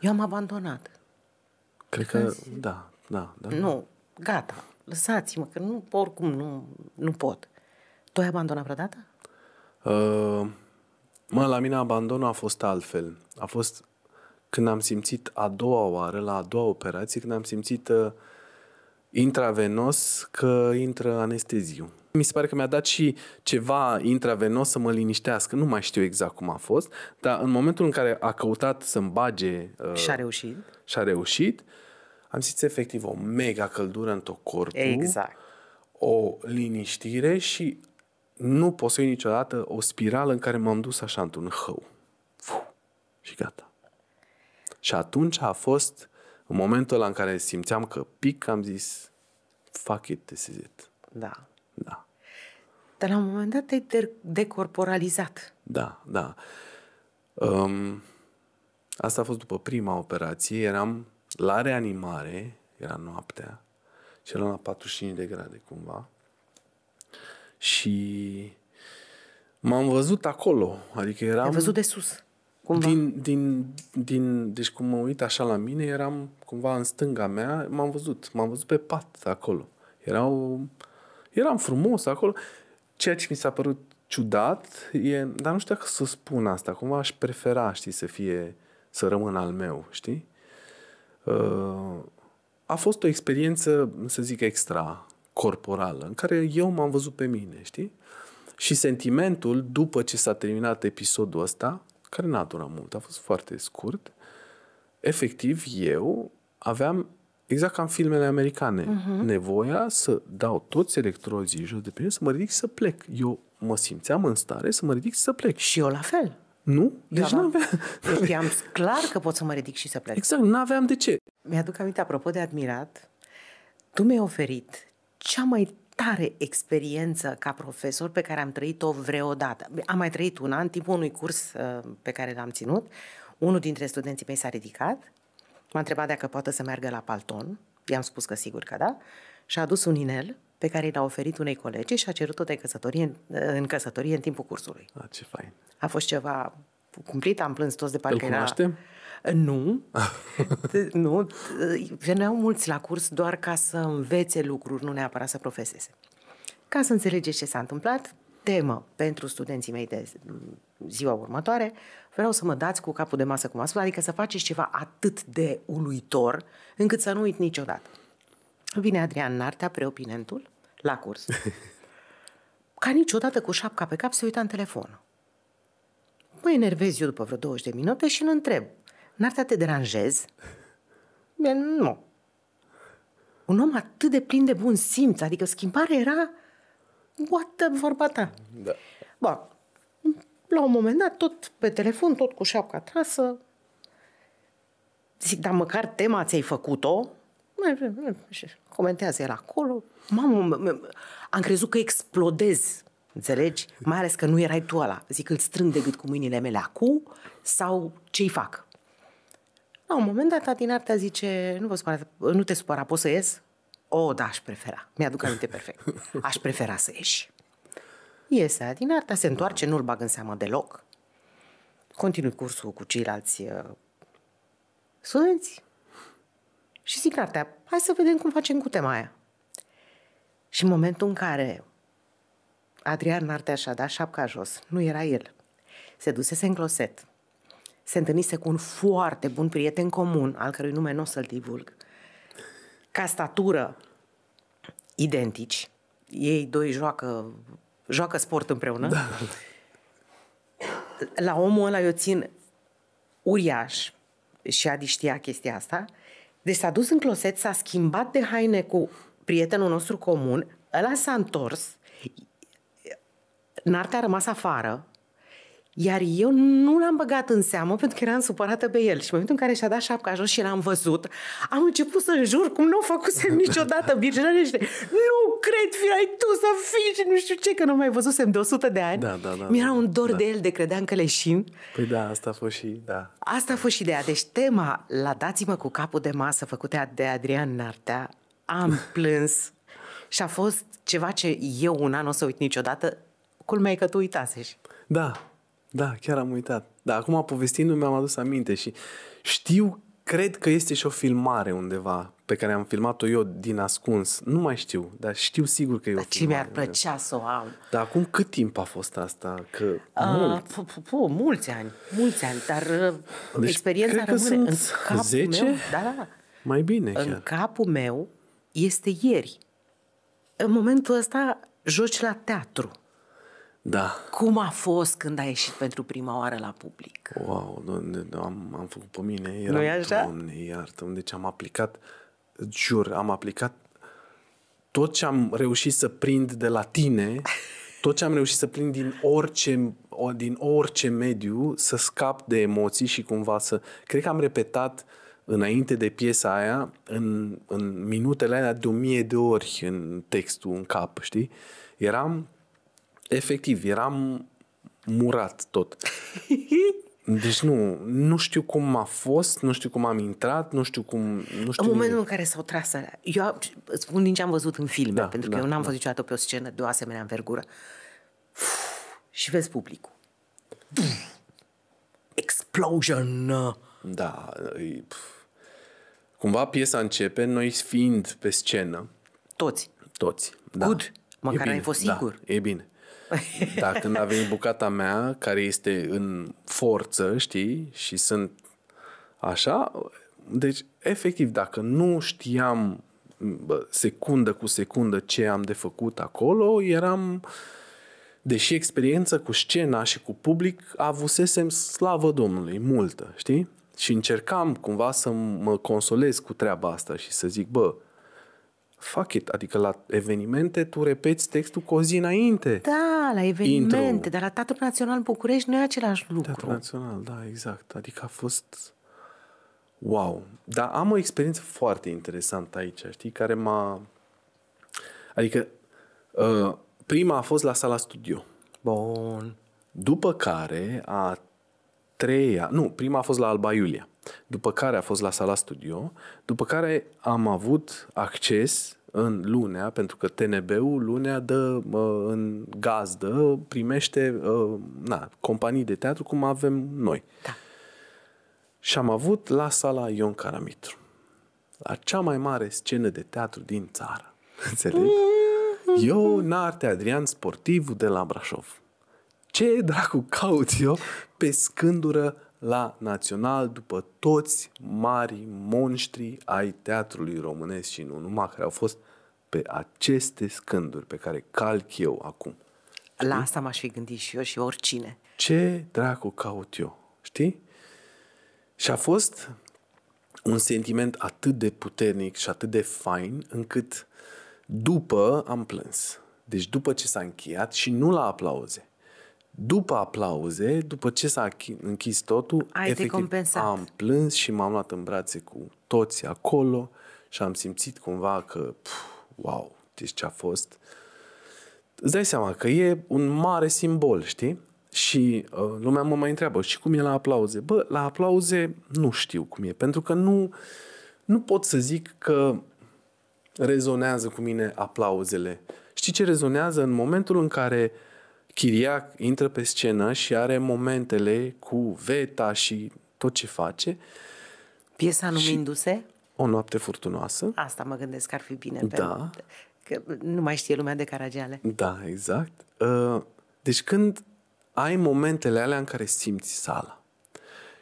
eu am abandonat. Cred că, da, da, da. Nu, gata, lăsați-mă, că nu, oricum nu, nu pot. Tu ai abandonat vreodată? Uh, mă, la mine abandonul a fost altfel. A fost când am simțit a doua oară, la a doua operație, când am simțit uh, intravenos că intră anesteziu. Mi se pare că mi-a dat și ceva intravenos să mă liniștească. Nu mai știu exact cum a fost, dar în momentul în care a căutat să-mi bage uh, Și a reușit. și a reușit, am simțit efectiv o mega căldură în tot corpul Exact. o liniștire și nu pot să iei niciodată o spirală în care m-am dus așa într-un hău. Fu, și gata. Și atunci a fost în momentul ăla în care simțeam că pic, am zis fuck it, this is it. Da. Da, Dar la un moment dat te-ai de- decorporalizat. da, da. Um, asta a fost după prima operație. Eram la reanimare, era noaptea, și eram la 45 de grade cumva. Și m-am văzut acolo. Adică eram... Am văzut de sus. Cumva. Din, din, din, deci cum mă uit așa la mine, eram cumva în stânga mea, m-am văzut, m-am văzut pe pat acolo. Erau, eram frumos acolo. Ceea ce mi s-a părut ciudat, e, dar nu știu dacă să spun asta, cumva aș prefera, știi, să fie, să rămân al meu, știi? Uh, a fost o experiență, să zic, extra corporală, în care eu m-am văzut pe mine, știi? Și sentimentul, după ce s-a terminat episodul ăsta, care n-a durat mult, a fost foarte scurt, efectiv, eu aveam, exact ca în filmele americane, uh-huh. nevoia să dau toți electrozii jos de pe mine, să mă ridic și să plec. Eu mă simțeam în stare să mă ridic și să plec. Și eu la fel. Nu? Deci Eu nu aveam- aveam... Eu știam clar că pot să mă ridic și să plec. Exact, nu aveam de ce. Mi-aduc aminte, apropo de admirat, tu mi-ai oferit cea mai tare experiență ca profesor pe care am trăit-o vreodată. Am mai trăit una în timpul unui curs uh, pe care l-am ținut. Unul dintre studenții mei s-a ridicat, m-a întrebat dacă poate să meargă la palton. I-am spus că sigur că da. Și a adus un inel pe care l-a oferit unei colege și a cerut-o de căsătorie în, în căsătorie în timpul cursului. A, ce fain. A fost ceva cumplit, am plâns toți de parcă Îl era... cunoaștem? Nu. nu. Veneau mulți la curs doar ca să învețe lucruri, nu neapărat să profeseze. Ca să înțelegeți ce s-a întâmplat, temă pentru studenții mei de ziua următoare, vreau să mă dați cu capul de masă, cum am spus, adică să faceți ceva atât de uluitor, încât să nu uit niciodată. Vine Adrian Nartea, preopinentul, la curs. Ca niciodată cu șapca pe cap se uita în telefon. Mă enervez eu după vreo 20 de minute și îl întreb. Nartea te deranjez? Bine, nu. Un om atât de plin de bun simț, adică schimbarea era what the vorba ta. Da. Bun. La un moment dat, tot pe telefon, tot cu șapca trasă, zic, dar măcar tema ți-ai făcut-o? Și Comentează el acolo. Mamă, m- m- am crezut că explodez, înțelegi? Mai ales că nu erai tu ăla. Zic, îl strâng de gât cu mâinile mele acum sau ce-i fac? La un moment dat, din artea zice, nu, vă supăra, nu te supăra, poți să ies? O, da, aș prefera. Mi-aduc aminte perfect. Aș prefera să ieși. Iese din artea, se întoarce, nu-l bag în seamă deloc. Continui cursul cu ceilalți uh, studenți. Și zic artea, hai să vedem cum facem cu tema aia. Și în momentul în care Adrian Nartea și-a dat șapca jos, nu era el, se dusese în closet, se întâlnise cu un foarte bun prieten comun, al cărui nume nu o să-l divulg, ca statură identici, ei doi joacă, joacă sport împreună, da. la omul ăla eu țin uriaș și Adi știa chestia asta, deci s-a dus în closet, s-a schimbat de haine cu prietenul nostru comun, ăla s-a întors, Nartea a rămas afară, iar eu nu l-am băgat în seamă pentru că eram supărată pe el. Și în momentul în care și-a dat șapca jos și l-am văzut, am început să jur cum nu o făcusem niciodată birjărește. Nu cred, firai tu să fii și nu știu ce, că nu mai văzusem de 100 de ani. Da, da, da, Mi-era da, un dor da. de el de credeam că leșin. Păi da, asta a fost și, da. Asta a fost și ideea. Deci tema la Dați-mă cu capul de masă făcută de Adrian Nartea, am plâns și a fost ceva ce eu un an o să uit niciodată. Culmea e că tu uitasești. Da, da, chiar am uitat. Da, acum povestindu mi-am adus aminte și știu, cred că este și o filmare undeva pe care am filmat-o eu din ascuns. Nu mai știu, dar știu sigur că e o Dar ce filmare. mi-ar plăcea să o am? Dar acum cât timp a fost asta? Că Uh, mult. pu, pu, pu, mulți ani, mulți ani, dar uh, Deci, experiența cred că rămâne în sunt capul 10? meu. Da, da, da. Mai bine În chiar. capul meu este ieri. În momentul ăsta joci la teatru. Da. Cum a fost când ai ieșit pentru prima oară la public? Wow, doamne, am, am făcut pe mine. Era, Nu-i așa? Doamne, iartă Deci am aplicat, jur, am aplicat tot ce am reușit să prind de la tine, tot ce am reușit să prind din orice, o- din orice mediu, să scap de emoții și cumva să... Cred că am repetat înainte de piesa aia, în, în minutele alea de o mie de ori în textul, în cap, știi? Eram, efectiv, eram murat tot. Deci nu, nu știu cum a fost, nu știu cum am intrat, nu știu cum... Nu știu În momentul nimic. în care s-au tras alea, eu îți spun din ce am văzut în filme, Da, pentru da, că eu n-am da. văzut niciodată pe o scenă de o asemenea învergură. Și vezi publicul. Explosion! Da, e, pf. cumva piesa începe, noi fiind pe scenă, Toți. toți. Da. Good. Măcar E bine, ai fost sigur. Da, e bine. Dar când a venit bucata mea, care este în forță, știi, și sunt așa, deci, efectiv, dacă nu știam bă, secundă cu secundă ce am de făcut acolo, eram, deși experiență cu scena și cu public avusesem slavă Domnului, multă, știi? Și încercam cumva să mă consolez cu treaba asta și să zic, bă, fuck it, adică la evenimente tu repeți textul cu o zi înainte. Da, la evenimente, Intru. dar la Teatrul Național București nu e același lucru. Teatru Național, da, exact. Adică a fost wow. Dar am o experiență foarte interesantă aici, știi, care m-a... Adică uh, prima a fost la sala studio. Bun. După care a treia, nu, prima a fost la Alba Iulia, după care a fost la sala studio, după care am avut acces în lunea, pentru că TNB-ul lunea dă uh, în gazdă, primește uh, na, companii de teatru cum avem noi. Da. Și am avut la sala Ion Caramitru, la cea mai mare scenă de teatru din țară. Înțelegi? Eu, Narte Adrian, sportivul de la Brașov. Ce dracu caut eu pe scândură la Național după toți mari monștri ai teatrului românesc și nu numai care au fost pe aceste scânduri pe care calc eu acum. La asta m-aș fi gândit și eu și oricine. Ce dracu caut eu? Știi? Și a fost un sentiment atât de puternic și atât de fain încât după am plâns. Deci după ce s-a încheiat și nu la aplauze. După aplauze, după ce s-a închis totul, Ai efectiv, am plâns și m-am luat în brațe cu toți acolo și am simțit cumva că, pf, wow, deci ce a fost. Îți dai seama că e un mare simbol, știi? Și uh, lumea mă mai întreabă, și cum e la aplauze? Bă, la aplauze nu știu cum e, pentru că nu, nu pot să zic că rezonează cu mine aplauzele. Știi ce rezonează? În momentul în care Chiriac intră pe scenă și are momentele cu Veta și tot ce face. Piesa numindu-se? O noapte furtunoasă. Asta mă gândesc că ar fi bine. Da. Că nu mai știe lumea de Caragiale. Da, exact. Uh, deci când ai momentele alea în care simți sala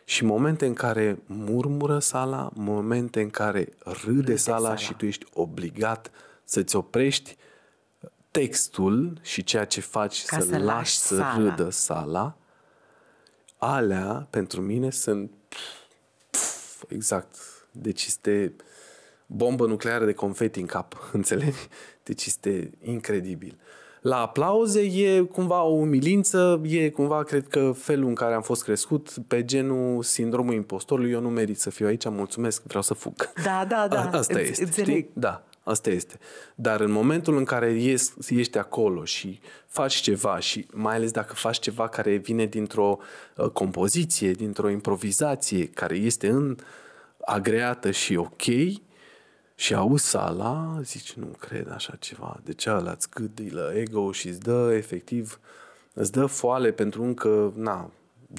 și momente în care murmură sala, momente în care râde, râde sala, sala și tu ești obligat să-ți oprești textul și ceea ce faci Ca să, să lași să sala. râdă sala, alea pentru mine sunt exact. Deci este bombă nucleară de confeti în cap, înțelegi? Deci este incredibil. La aplauze e cumva o umilință, e cumva, cred că, felul în care am fost crescut, pe genul sindromul impostorului, eu nu merit să fiu aici, mulțumesc, vreau să fug. Da, da, da. A, asta Înț- este, înțeleg. știi? Da, asta este. Dar în momentul în care ies, ești acolo și faci ceva și mai ales dacă faci ceva care vine dintr-o uh, compoziție, dintr-o improvizație, care este în agreată și ok, și auzi sala, zici, nu cred așa ceva. De ce ăla îți gâdilă ego și îți dă efectiv, îți dă foale pentru încă, na,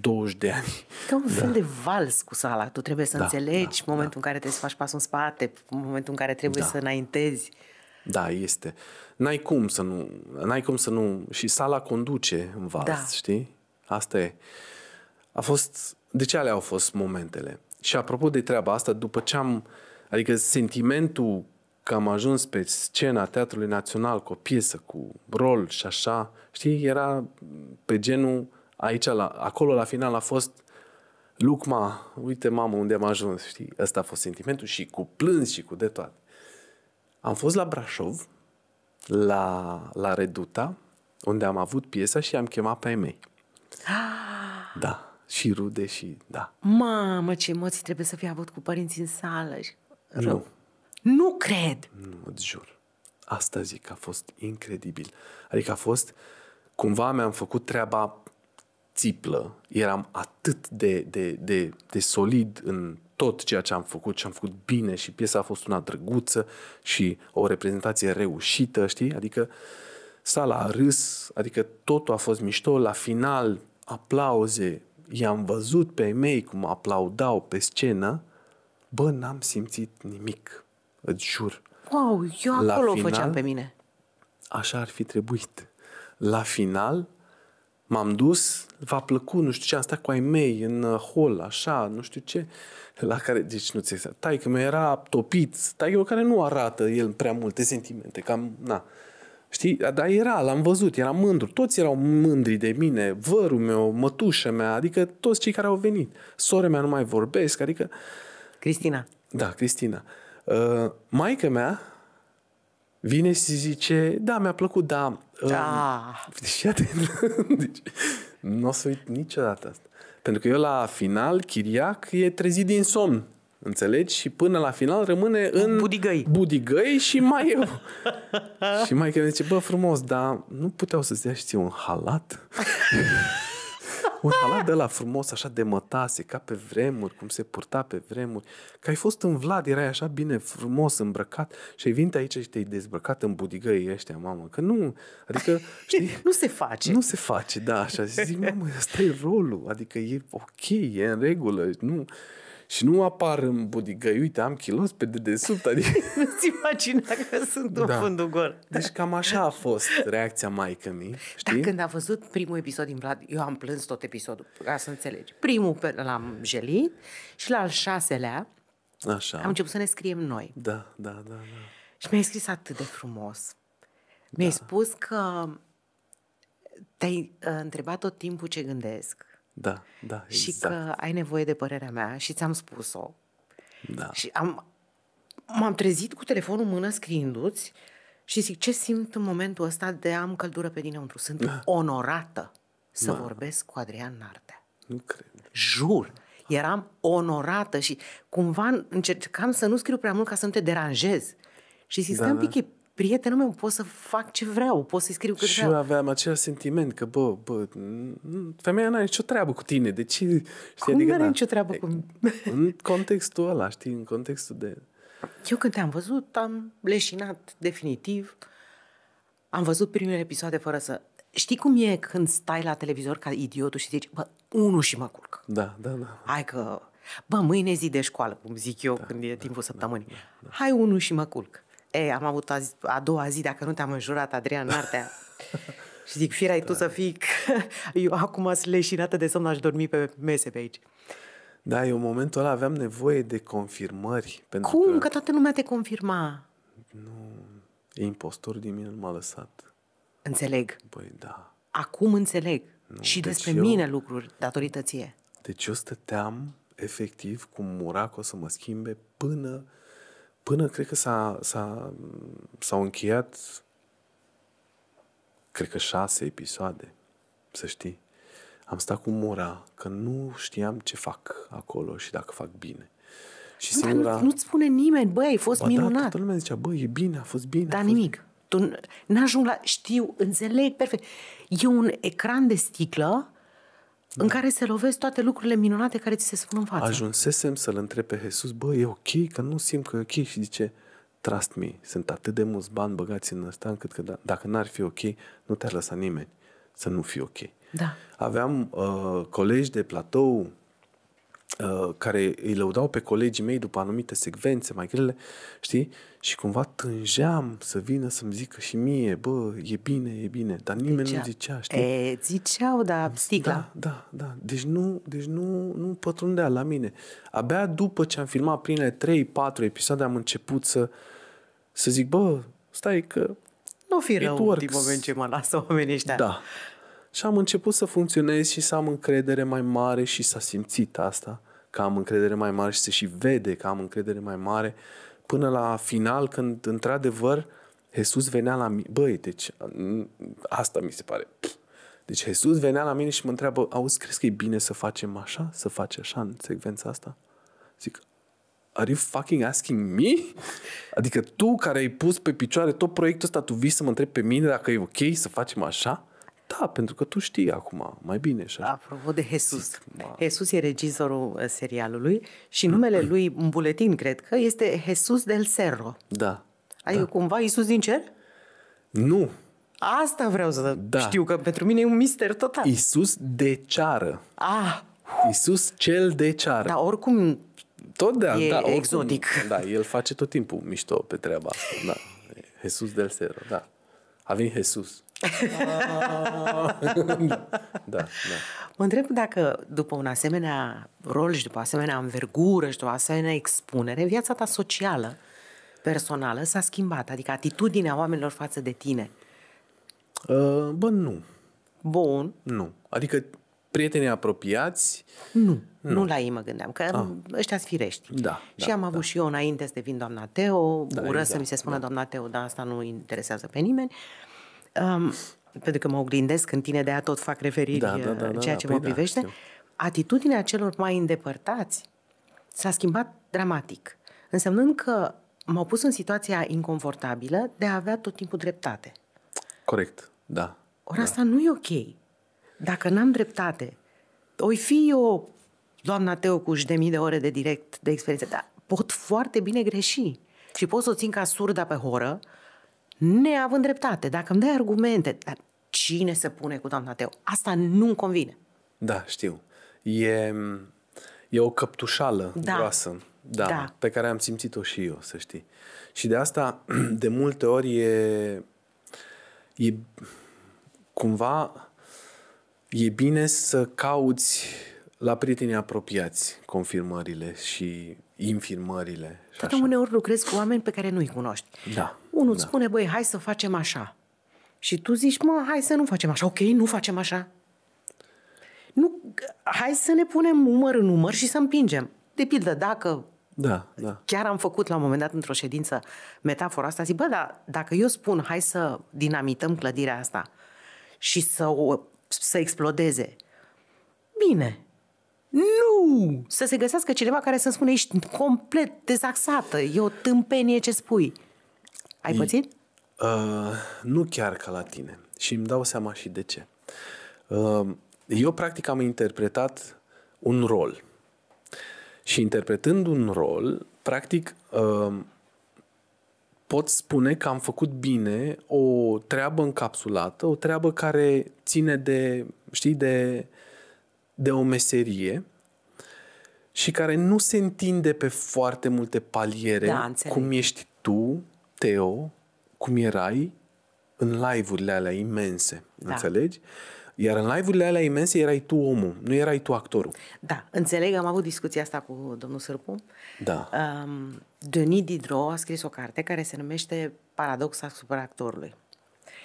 20 de ani. Ca un fel de vals cu sala. Tu trebuie să Da, înțelegi da, momentul în care trebuie să faci pasul în spate, momentul în care trebuie Da. să înaintezi. Da, este. N-ai cum să nu, n-ai cum să nu, și sala conduce în vals, Da. știi? Asta e. A fost, de ce alea au fost momentele? Și apropo de treaba asta, după ce am, adică sentimentul că am ajuns pe scena Teatrului Național cu o piesă, cu rol și așa, știi, era pe genul, aici, la, acolo la final a fost Lucma, uite mamă unde am ajuns, știi? Ăsta a fost sentimentul și cu plâns și cu de toate. Am fost la Brașov, la, la Reduta, unde am avut piesa și am chemat pe ai mei. Da, și rude și da. Mamă, ce emoții trebuie să fie avut cu părinții în sală. și- Nu, Nu cred! nu, îți jur. Asta zic, a fost incredibil. Adică a fost, cumva mi-am făcut treaba țiplă. Eram atât de, de, de, de solid în tot ceea ce am făcut și am făcut bine și piesa a fost una drăguță și o reprezentație reușită, știi? Adică sala a râs, adică totul a fost mișto. La final, aplauze, i-am văzut pe ei mei cum aplaudau pe scenă, bă, n-am simțit nimic, îți jur. Wow, eu La acolo o final- făceam pe mine. Așa ar fi trebuit. La final, m-am dus, v-a plăcut, nu știu ce, am stat cu ai mei în uh, hol, așa, nu știu ce, la care, deci nu ți tai că mi era topit, tai care nu arată el prea multe sentimente, cam, na, Știi? Dar era, l-am văzut, era mândru. Toți erau mândri de mine, vărul meu, mătușa mea, adică toți cei care au venit. Sora mea nu mai vorbesc, adică Cristina, da, Cristina. Uh, maica mea vine și zice, da, mi-a plăcut, da. Uh, Da. Și atent, deci, nu o să uit niciodată asta. Pentru că eu la final, Chiriac e trezit din somn. Înțelegi? Și până la final rămâne în budigăi. budigăi și mai eu. și mai că zice, bă, frumos, dar nu puteau să-ți dea și ție un halat? un halat de la frumos, așa de mătase, ca pe vremuri, cum se purta pe vremuri. Că ai fost în Vlad, erai așa bine frumos îmbrăcat și ai venit aici și te-ai dezbrăcat în budigăii ăștia, mamă. Că nu, adică, știi, nu se face. nu se face, da, așa. Și zic, mamă, ăsta e rolul. Adică e ok, e în regulă. Nu, și nu apar în budigăi, uite, am kilos pe dedesubt. Adică, Nu-ți imagina că sunt în Da. fundul gol. deci cam așa a fost reacția maică mi Dar știi? când a văzut primul episod din Vlad, eu am plâns tot episodul, ca să înțelegi. Primul pe- l-am jelit și la al șaselea Așa. am început să ne scriem noi. Da, da, da, da. Și mi-ai scris atât de frumos. Mi-ai spus că te-ai uh, întrebat tot timpul ce gândesc Da, da, și exact. că ai nevoie de părerea mea și ți-am spus-o. Da. Și am, m-am trezit cu telefonul în mână scriindu-ți și zic, ce simt în momentul ăsta de a am căldură pe dinăuntru? Sunt da. onorată să da. vorbesc cu Adrian Nartea. Nu cred. Jur. Eram onorată și cumva încercam să nu scriu prea mult ca să nu te deranjez. Și zic, da, da. pic, e prietenul meu, pot să fac ce vreau, pot să-i scriu cât și vreau. eu aveam același sentiment, că bă, bă, femeia n-are nicio treabă cu tine, de ce? Știi, Cum adică, n-are nicio treabă cu mine? În contextul ăla, știi, în contextul de... Eu când te-am văzut, am leșinat definitiv. Am văzut primele episoade fără să... Știi cum e când stai la televizor ca idiotul și zici, bă, unul și mă culc. Da, da, da. Hai că, bă, mâine zi de școală, cum zic eu da, când e timpul da, săptămânii. Da, da. Hai unul și mă culc. E, am avut a, zi, a doua zi, dacă nu te-am înjurat, Adrian Nartea. și zic, firai da. tu să fii... eu acum sunt leșinată de somn, aș dormi pe mese pe aici. Da, eu în momentul ăla aveam nevoie de confirmări. Pentru Cum? Că, că toată lumea te confirma. Nu, impostor din mine nu m-a lăsat. Înțeleg. Băi, da. Acum înțeleg. Nu, și deci despre eu, mine lucruri datorită ție. Deci eu stăteam efectiv cu mura că o să mă schimbe până, până cred că s-a, s-a, s-au încheiat cred că șase episoade, să știi. Am stat cu mura că nu știam ce fac acolo și dacă fac bine. Și singura... Nu, nu-ți spune nimeni, băi, ai fost ba minunat. Da, toată lumea zicea, băi, e bine, a fost bine. Dar a fost nimic. Tu n-ajung la... Știu, înțeleg perfect. E un ecran de sticlă da. în care se lovesc toate lucrurile minunate care ți se spun în față. Ajunsesem să-l întreb pe Jesus, bă, e ok, că nu simt că e ok. Și zice, trust me, sunt atât de mulți bani băgați în ăsta, încât că d- dacă n-ar fi ok, nu te-ar lăsa nimeni să nu fie ok. Da. Aveam uh, colegi de platou uh, care îi lăudau pe colegii mei după anumite secvențe mai grele, știi? Și cumva tângeam să vină să-mi zică și mie, bă, e bine, e bine, dar nimeni Zicea. nu zicea, știi? E, ziceau, da, sticla. Da, da, da. Deci nu, deci nu, nu pătrundea la mine. Abia după ce am filmat primele 3-4 episoade am început să, să zic, bă, stai că Nu fi It rău în works. moment ce mă lasă oamenii ăștia. da. Și am început să funcționez și să am încredere mai mare și s-a simțit asta, că am încredere mai mare și se și vede că am încredere mai mare, până la final, când într-adevăr Jesus venea la mine. Băi, deci m, asta mi se pare. Deci Jesus venea la mine și mă întreabă, auzi, crezi că e bine să facem așa? Să faci așa în secvența asta? Zic, are you fucking asking me? Adică tu care ai pus pe picioare tot proiectul ăsta, tu vii să mă întrebi pe mine dacă e ok să facem așa? Da, pentru că tu știi acum mai bine și așa. Apropo de Jesus. Zic, ma. Jesus e regizorul uh, serialului și numele lui în buletin, cred că, este Jesus del Cerro. Da. Adică cumva Iisus din cer? Nu. Asta vreau să Da. știu, că pentru mine e un mister total. Isus de ceară. Ah, Isus cel de ceară. dar oricum Tot de E da, oricum, exotic. Da, el face tot timpul mișto pe treaba asta. Da. Jesus del Cerro, da. A venit Jesus. da, da. Mă întreb dacă după un asemenea rol și după o asemenea învergură și după o asemenea expunere, viața ta socială, personală s-a schimbat, adică atitudinea oamenilor față de tine. Uh, bă, nu. Bun, Nu. Adică prietenii apropiați, nu, nu, nu la ei mă gândeam, că ah. ăștia sunt firești. Da, Și da, am avut și eu înainte să devin doamna Teo, da, ură exact, să mi se spună doamna Teo, dar asta nu interesează pe nimeni. Um, pentru că mă oglindesc în tine, de aia tot fac referiri Da, da, da, uh, da, ceea da, ce păi mă da, privește. știu. Atitudinea celor mai îndepărtați s-a schimbat dramatic, însemnând că m-au pus în situația inconfortabilă de a avea tot timpul dreptate. corect, da. Ori asta nu e ok. Dacă n-am dreptate, oi fi eu, doamna Teo, cu de mii de ore de direct, de experiență, dar pot foarte bine greși. Și pot să o țin ca surda pe horă, neavând dreptate. Dacă îmi dai argumente, dar cine se pune cu doamna Teo? Asta nu-mi convine. Da, știu. E, e o căptușală Da. groasă, da, Da. pe care am simțit-o și eu, să știi. Și de asta, de multe ori, e, e cumva e bine să cauți la prietenii apropiați confirmările și infirmările. Și Că așa. uneori lucrezi cu oameni pe care nu-i cunoști. Da, Unul îți da. spune, băi, hai să facem așa. Și tu zici, mă, hai să nu facem așa. Ok, nu facem așa. Nu, hai să ne punem umăr în umăr și să împingem. De pildă, dacă Da, da. Chiar am făcut la un moment dat într-o ședință metafora asta. Zic, bă, dar dacă eu spun hai să dinamităm clădirea asta și să, o, să explodeze, bine, nu! Să se găsească cineva care să spune ești complet dezaxată, e o tâmpenie ce spui. Ai pățit? Uh, nu chiar ca la tine. Și îmi dau seama și de ce. Uh, eu, practic, am interpretat un rol. Și interpretând un rol, practic, uh, pot spune că am făcut bine o treabă încapsulată, o treabă care ține de, știi, de, de o meserie și care nu se întinde pe foarte multe paliere, Da, înțeleg. cum ești tu, Teo, cum erai în live-urile alea imense, Da. înțelegi? Iar în live-urile alea imense erai tu omul, nu erai tu actorul. Da, înțeleg, am avut discuția asta cu domnul Sârpu. Da. Um, Denis Diderot a scris o carte care se numește Paradox asupra actorului.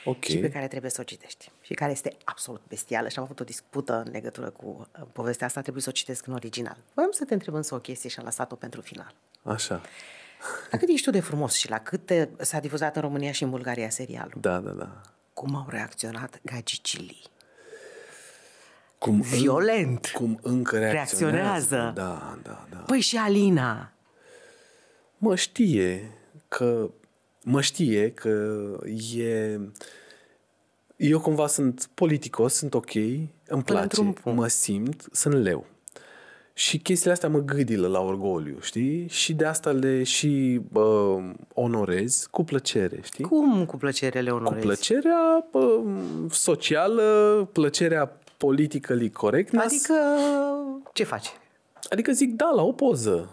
Ok. și pe care trebuie să o citești și care este absolut bestială și am avut o dispută în legătură cu uh, povestea asta, trebuie să o citesc în original. Voiam să te întreb însă o chestie și am lăsat-o pentru final. Așa. La cât ești tu de frumos și la cât te- s-a difuzat în România și în Bulgaria serialul, Da, da, da. cum au reacționat gagicilii? Cum Violent. Cum încă reacționează. Reacționează. Da, da, da. Păi și Alina, Mă știe că mă știe că e eu cumva sunt politicos, sunt ok, îmi place, într-un punct. mă simt, sunt leu. Și chestiile astea mă gâdilă la orgoliu, știi? Și de asta le și bă, onorez cu plăcere, știi? cum cu plăcere le Cu onorezi? plăcerea bă, socială, plăcerea politically correctness. Adică ce faci? Adică zic da la o poză.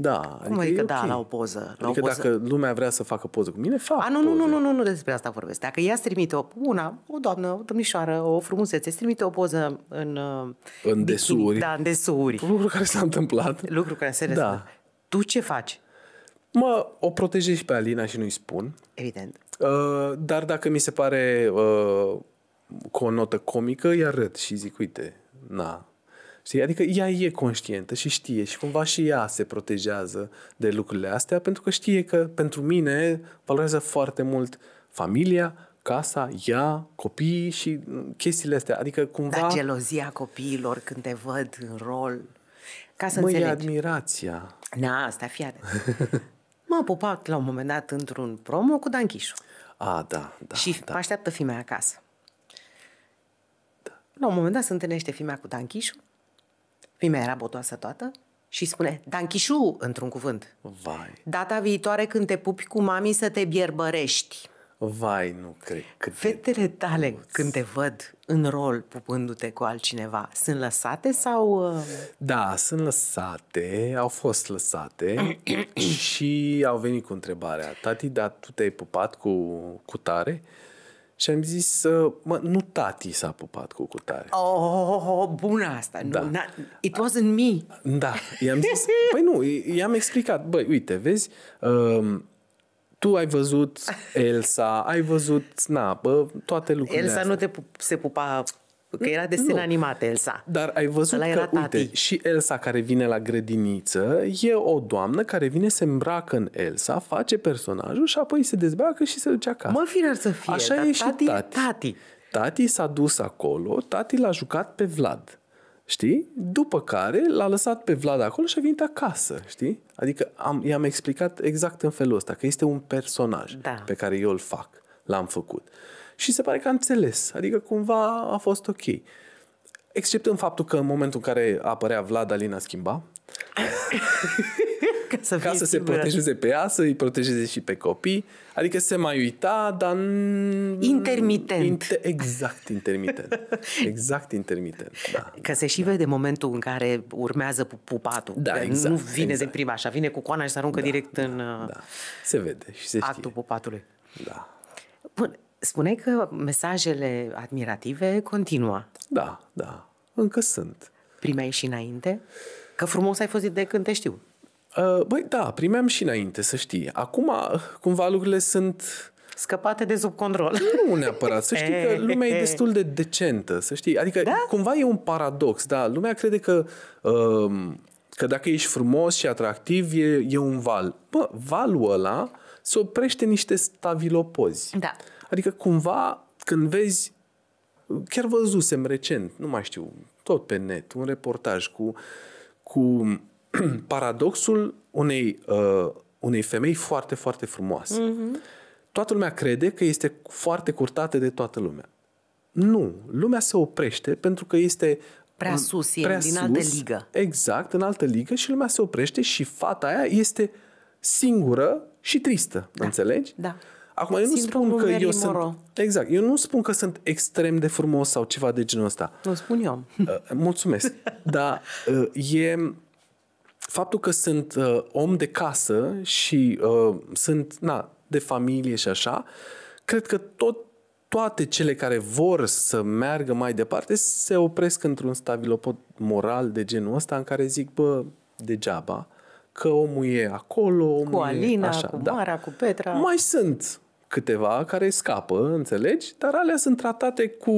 Da. Cum adică e da, ok. la o poză? La Adică o poză? dacă lumea vrea să facă poză cu mine, fac A, nu, nu, poză. nu, nu, nu, nu despre asta vorbesc. Dacă ea îți trimite o, una, o doamnă, o domnișoară, o frumusețe, îți trimite o poză în... uh, bikini, desuuri. Da, în desuuri. Lucru care s-a întâmplat. Lucru care se Da. da. Tu ce faci? Mă, o protejez și pe Alina și nu-i spun. Evident. Uh, dar dacă mi se pare uh, cu o notă comică, îi arăt și zic, uite, na. Știi? Adică ea e conștientă și știe și cumva și ea se protejează de lucrurile astea pentru că știe că pentru mine valorează foarte mult familia, casa, ea, copiii și mm, chestiile astea. Adică cumva Dar gelozia copiilor când te văd în rol, ca să mă e înțelegi. admirația. Na, asta fii atent. M-am pupat la un moment dat într-un promo cu Danchișu. A, da, da. și da. mă așteaptă femeia acasă. La un moment dat se întâlnește femeia cu Danchișu. Femeia era botoasă toată și spune Danchișu, într-un cuvânt. Vai, Data viitoare când te pupi cu mami să te bierbărești. vai, nu cred. Cât de Fetele tale, când te văd în rol pupându-te cu altcineva, sunt lăsate sau... uh, Da, sunt lăsate, au fost lăsate și au venit cu întrebarea. Tati, dar tu te-ai pupat cu, cu tare? Și am zis, uh, mă, nu tati s-a pupat cu cutare. Oh, bună asta! Da. Nu, na- it wasn't me. Da, i-am zis, păi nu, i- i-am explicat, băi, uite, vezi, um, tu ai văzut Elsa, ai văzut, na, bă, toate lucrurile Elsa astea. nu te pup, se pupa, că era desen Nu. animat Elsa. Dar ai văzut Ăla că, era tati. uite, și Elsa care vine la grădiniță e o doamnă care vine, se îmbracă în Elsa, face personajul și apoi se dezbracă și se duce acasă. Mă firar să fie, Așa dar e și tati, tati. tati. Tati s-a dus acolo, tati l-a jucat pe Vlad. Știi? După care l-a lăsat pe Vlad acolo și a venit acasă, știi? Adică am, i-am explicat exact în felul ăsta, că este un personaj Da. pe care eu îl fac, l-am făcut. Și se pare că a înțeles, adică cumva a fost ok. Except în faptul că în momentul în care apărea Vlad, Alina schimba, Ca să, ca fii să se sigură. protejeze pe ea, să îi protejeze și pe copii. Adică se mai uita, dar... n- Intermitent. Inter- exact, intermitent. Exact intermitent, da. Că se și vede momentul în care urmează pu- pupatul. Da, Că exact, Nu vine exact. de prima așa, vine cu coana și se aruncă direct în uh, Da, se vede și se actul știe. pupatului. Da. Bun, spuneai că mesajele admirative continuă. Da, da. Încă sunt. Primeai și înainte? Că frumos ai fost de când te știu. Uh, Băi, da, primeam și înainte, să știi. Acum, cumva, lucrurile sunt... Scăpate de sub control. Nu neapărat, să știi că lumea e destul de decentă, să știi. Adică, Da? cumva e un paradox, da. Lumea crede că, um, Că dacă ești frumos și atractiv, e, e un val. Bă, valul ăla se oprește niște stavilopozi. Da. Adică cumva când vezi, chiar văzusem recent, nu mai știu, tot pe net, un reportaj cu, cu paradoxul unei, uh, unei femei foarte, foarte frumoase. Mm-hmm. Toată lumea crede că este foarte curtată de toată lumea. Nu, lumea se oprește pentru că este Prea sus, e din altă ligă. Exact, în altă ligă și lumea se oprește și fata aia este singură și tristă, Da. înțelegi? Da. Acum, eu nu Sindromul spun că eu Marilyn sunt... Monroe. Exact, eu nu spun că sunt extrem de frumos sau ceva de genul ăsta. Nu spun eu. Uh, mulțumesc. Dar uh, e faptul că sunt uh, om de casă și uh, sunt na, de familie și așa, cred că tot toate cele care vor să meargă mai departe se opresc într-un stabilopod moral de genul ăsta în care zic, bă, degeaba, că omul e acolo, omul Cu Alina, e așa. cu da. Mara, cu Petra. Mai sunt câteva care scapă, înțelegi? Dar alea sunt tratate cu...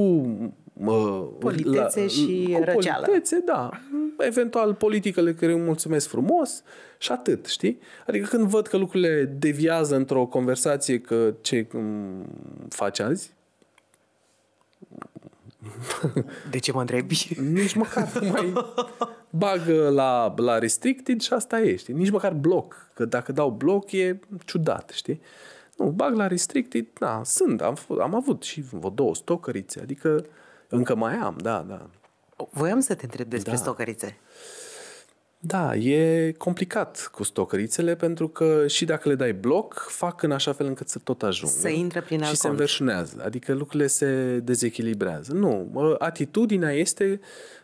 Mă, Politețe și cu răceală. Politețe, da. Eventual politicele care îmi mulțumesc frumos și atât, știi? Adică când văd că lucrurile deviază într-o conversație că ce m, faci azi, De ce mă întrebi? nici măcar nu mai bagă la, la restricted și asta e, știi? Nici măcar bloc. Că dacă dau bloc e ciudat, știi? Nu, bag la restricted, da, sunt, am, f- am avut și vreo două stocărițe, adică încă mai am, da, da. Voiam să te întreb despre Da. stocărițe. Da, e complicat cu stocărițele pentru că și dacă le dai bloc, fac în așa fel încât să tot ajungă. Să intre prin Și alt se cont. înverșunează, adică lucrurile se dezechilibrează. Nu, mă, atitudinea este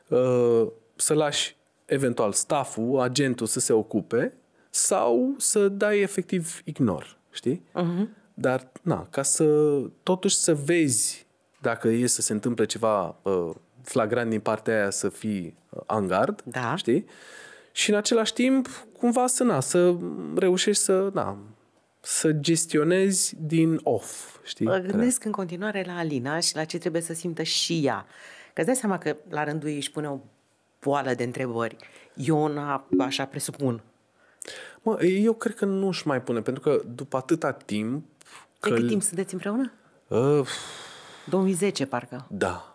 uh, să lași eventual staful, agentul să se ocupe sau să dai efectiv ignor, știi? Uh-huh. Dar, na, ca să totuși să vezi dacă e să se întâmple ceva uh, flagrant din partea aia să fii uh, în gard, Da. știi? Și în același timp, cumva să, na, să reușești să, na, să gestionezi din off, știi? Mă gândesc în continuare la Alina și la ce trebuie să simtă și ea. Că îți dai seama că la rândul ei își pune o boală de întrebări. Eu una așa presupun. Mă, eu cred că nu își mai pune, pentru că după atâta timp... De cât timp sunteți împreună? Uh, 2010, parcă. da.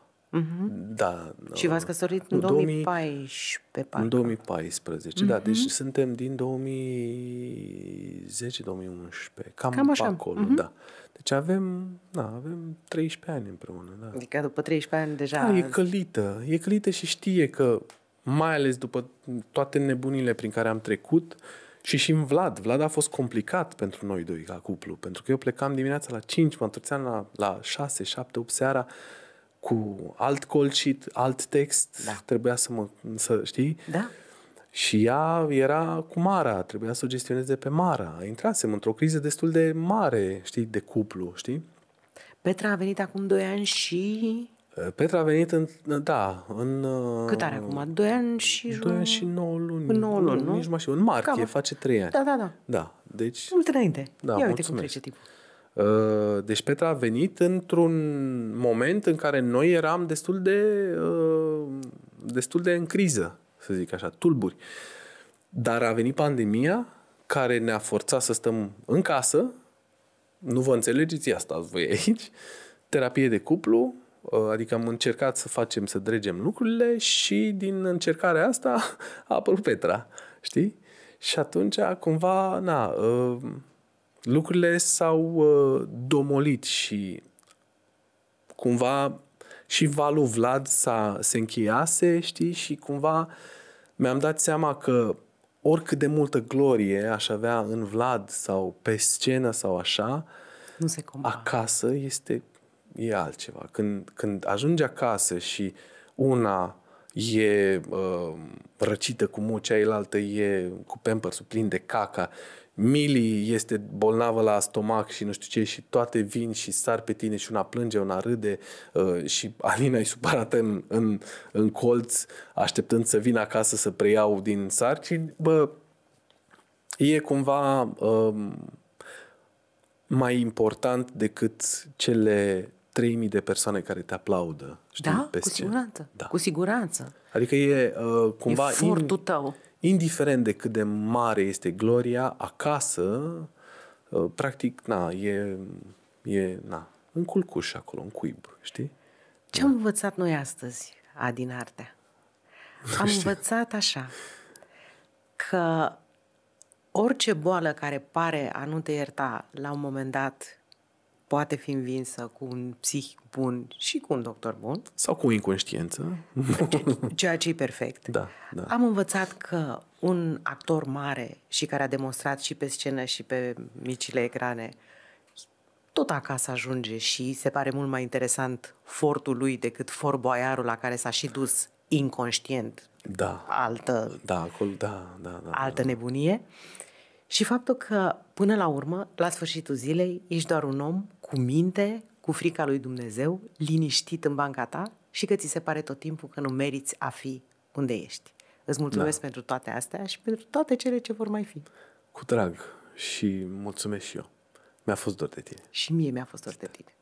Da. Și v-ați căsătorit în Nu, 2000 2014, parcă. În 2014, da, Mhm. deci suntem din 2010-2011, cam, Cam așa, Mhm. pe acolo, da. Deci avem, da, avem 13 ani împreună, da. Adică după 13 ani deja... Da, e călită, e călită și știe că, mai ales după toate nebunile prin care am trecut, și și în Vlad. Vlad a fost complicat pentru noi doi ca cuplu, pentru că eu plecam dimineața la 5, mă întorceam la, la 6, 7, 8 seara cu alt call sheet, alt text, Da. trebuia să mă, să știi? Da? Și ea era cu Mara, trebuia să o gestioneze pe Mara. Intrasem într-o criză destul de mare, știi, de cuplu, știi? Petra a venit acum 2 ani și... Petra a venit în, da, în... Cât are acum? 2 ani și... 2 ani și 9 luni. În nouă luni, nu? Nici mai știu. În martie Cam. face 3 ani. Da, da, da. Da, deci... Mult înainte. Da, Ia uite cum mulțumesc. trece timpul. Uh, Deci Petra a venit într-un moment în care noi eram destul de uh, destul de în criză, să zic așa, tulburi. Dar a venit pandemia care ne-a forțat să stăm în casă, nu vă înțelegeți asta voi aici, terapie de cuplu, uh, adică am încercat să facem, să dregem lucrurile și din încercarea asta a apărut Petra, știi? Și atunci, cumva, na, uh, lucrurile s-au uh, domolit și cumva și valul Vlad s-a, se încheiase, știi, și cumva mi-am dat seama că oricât de multă glorie aș avea în Vlad sau pe scenă sau așa, Nu se compară. acasă este e altceva. Când, când ajungi acasă și una e uh, răcită cu muci, cealaltă e cu pampersul plin de caca, Mili este bolnavă la stomac și nu știu ce și toate vin și sar pe tine și una plânge, una râde uh, și Alina e supărată în, în, în colț așteptând să vină acasă să preiau din sarcini, bă, e cumva um, mai important decât cele 3000 de persoane care te aplaudă. Știi, Da, pe cu scenă. siguranță. Da. Cu siguranță. Adică e uh, cumva Efortul tău. indiferent de cât de mare este gloria, acasă, uh, practic, na, e, e na, în culcuș acolo, în cuib, știi? Ce am învățat noi astăzi, Adin Artea? Am învățat așa, că orice boală care pare a nu te ierta la un moment dat poate fi învinsă cu un psihic bun și cu un doctor bun. Sau cu inconștiență. Ceea ce e perfect. Da, da. Am învățat că un actor mare și care a demonstrat și pe scenă și pe micile ecrane tot acasă ajunge și se pare mult mai interesant fortul lui decât forboiarul la care s-a și dus inconștient. Da. Altă, Da, acolo, da, da, da. altă nebunie. Și faptul că, până la urmă, la sfârșitul zilei, ești doar un om cu minte, cu frica lui Dumnezeu, liniștit în banca ta și că ți se pare tot timpul că nu meriți a fi unde ești. Îți mulțumesc da. pentru toate astea și pentru toate cele ce vor mai fi. Cu drag și mulțumesc și eu. Mi-a fost dor de tine. Și mie mi-a fost dor de tine.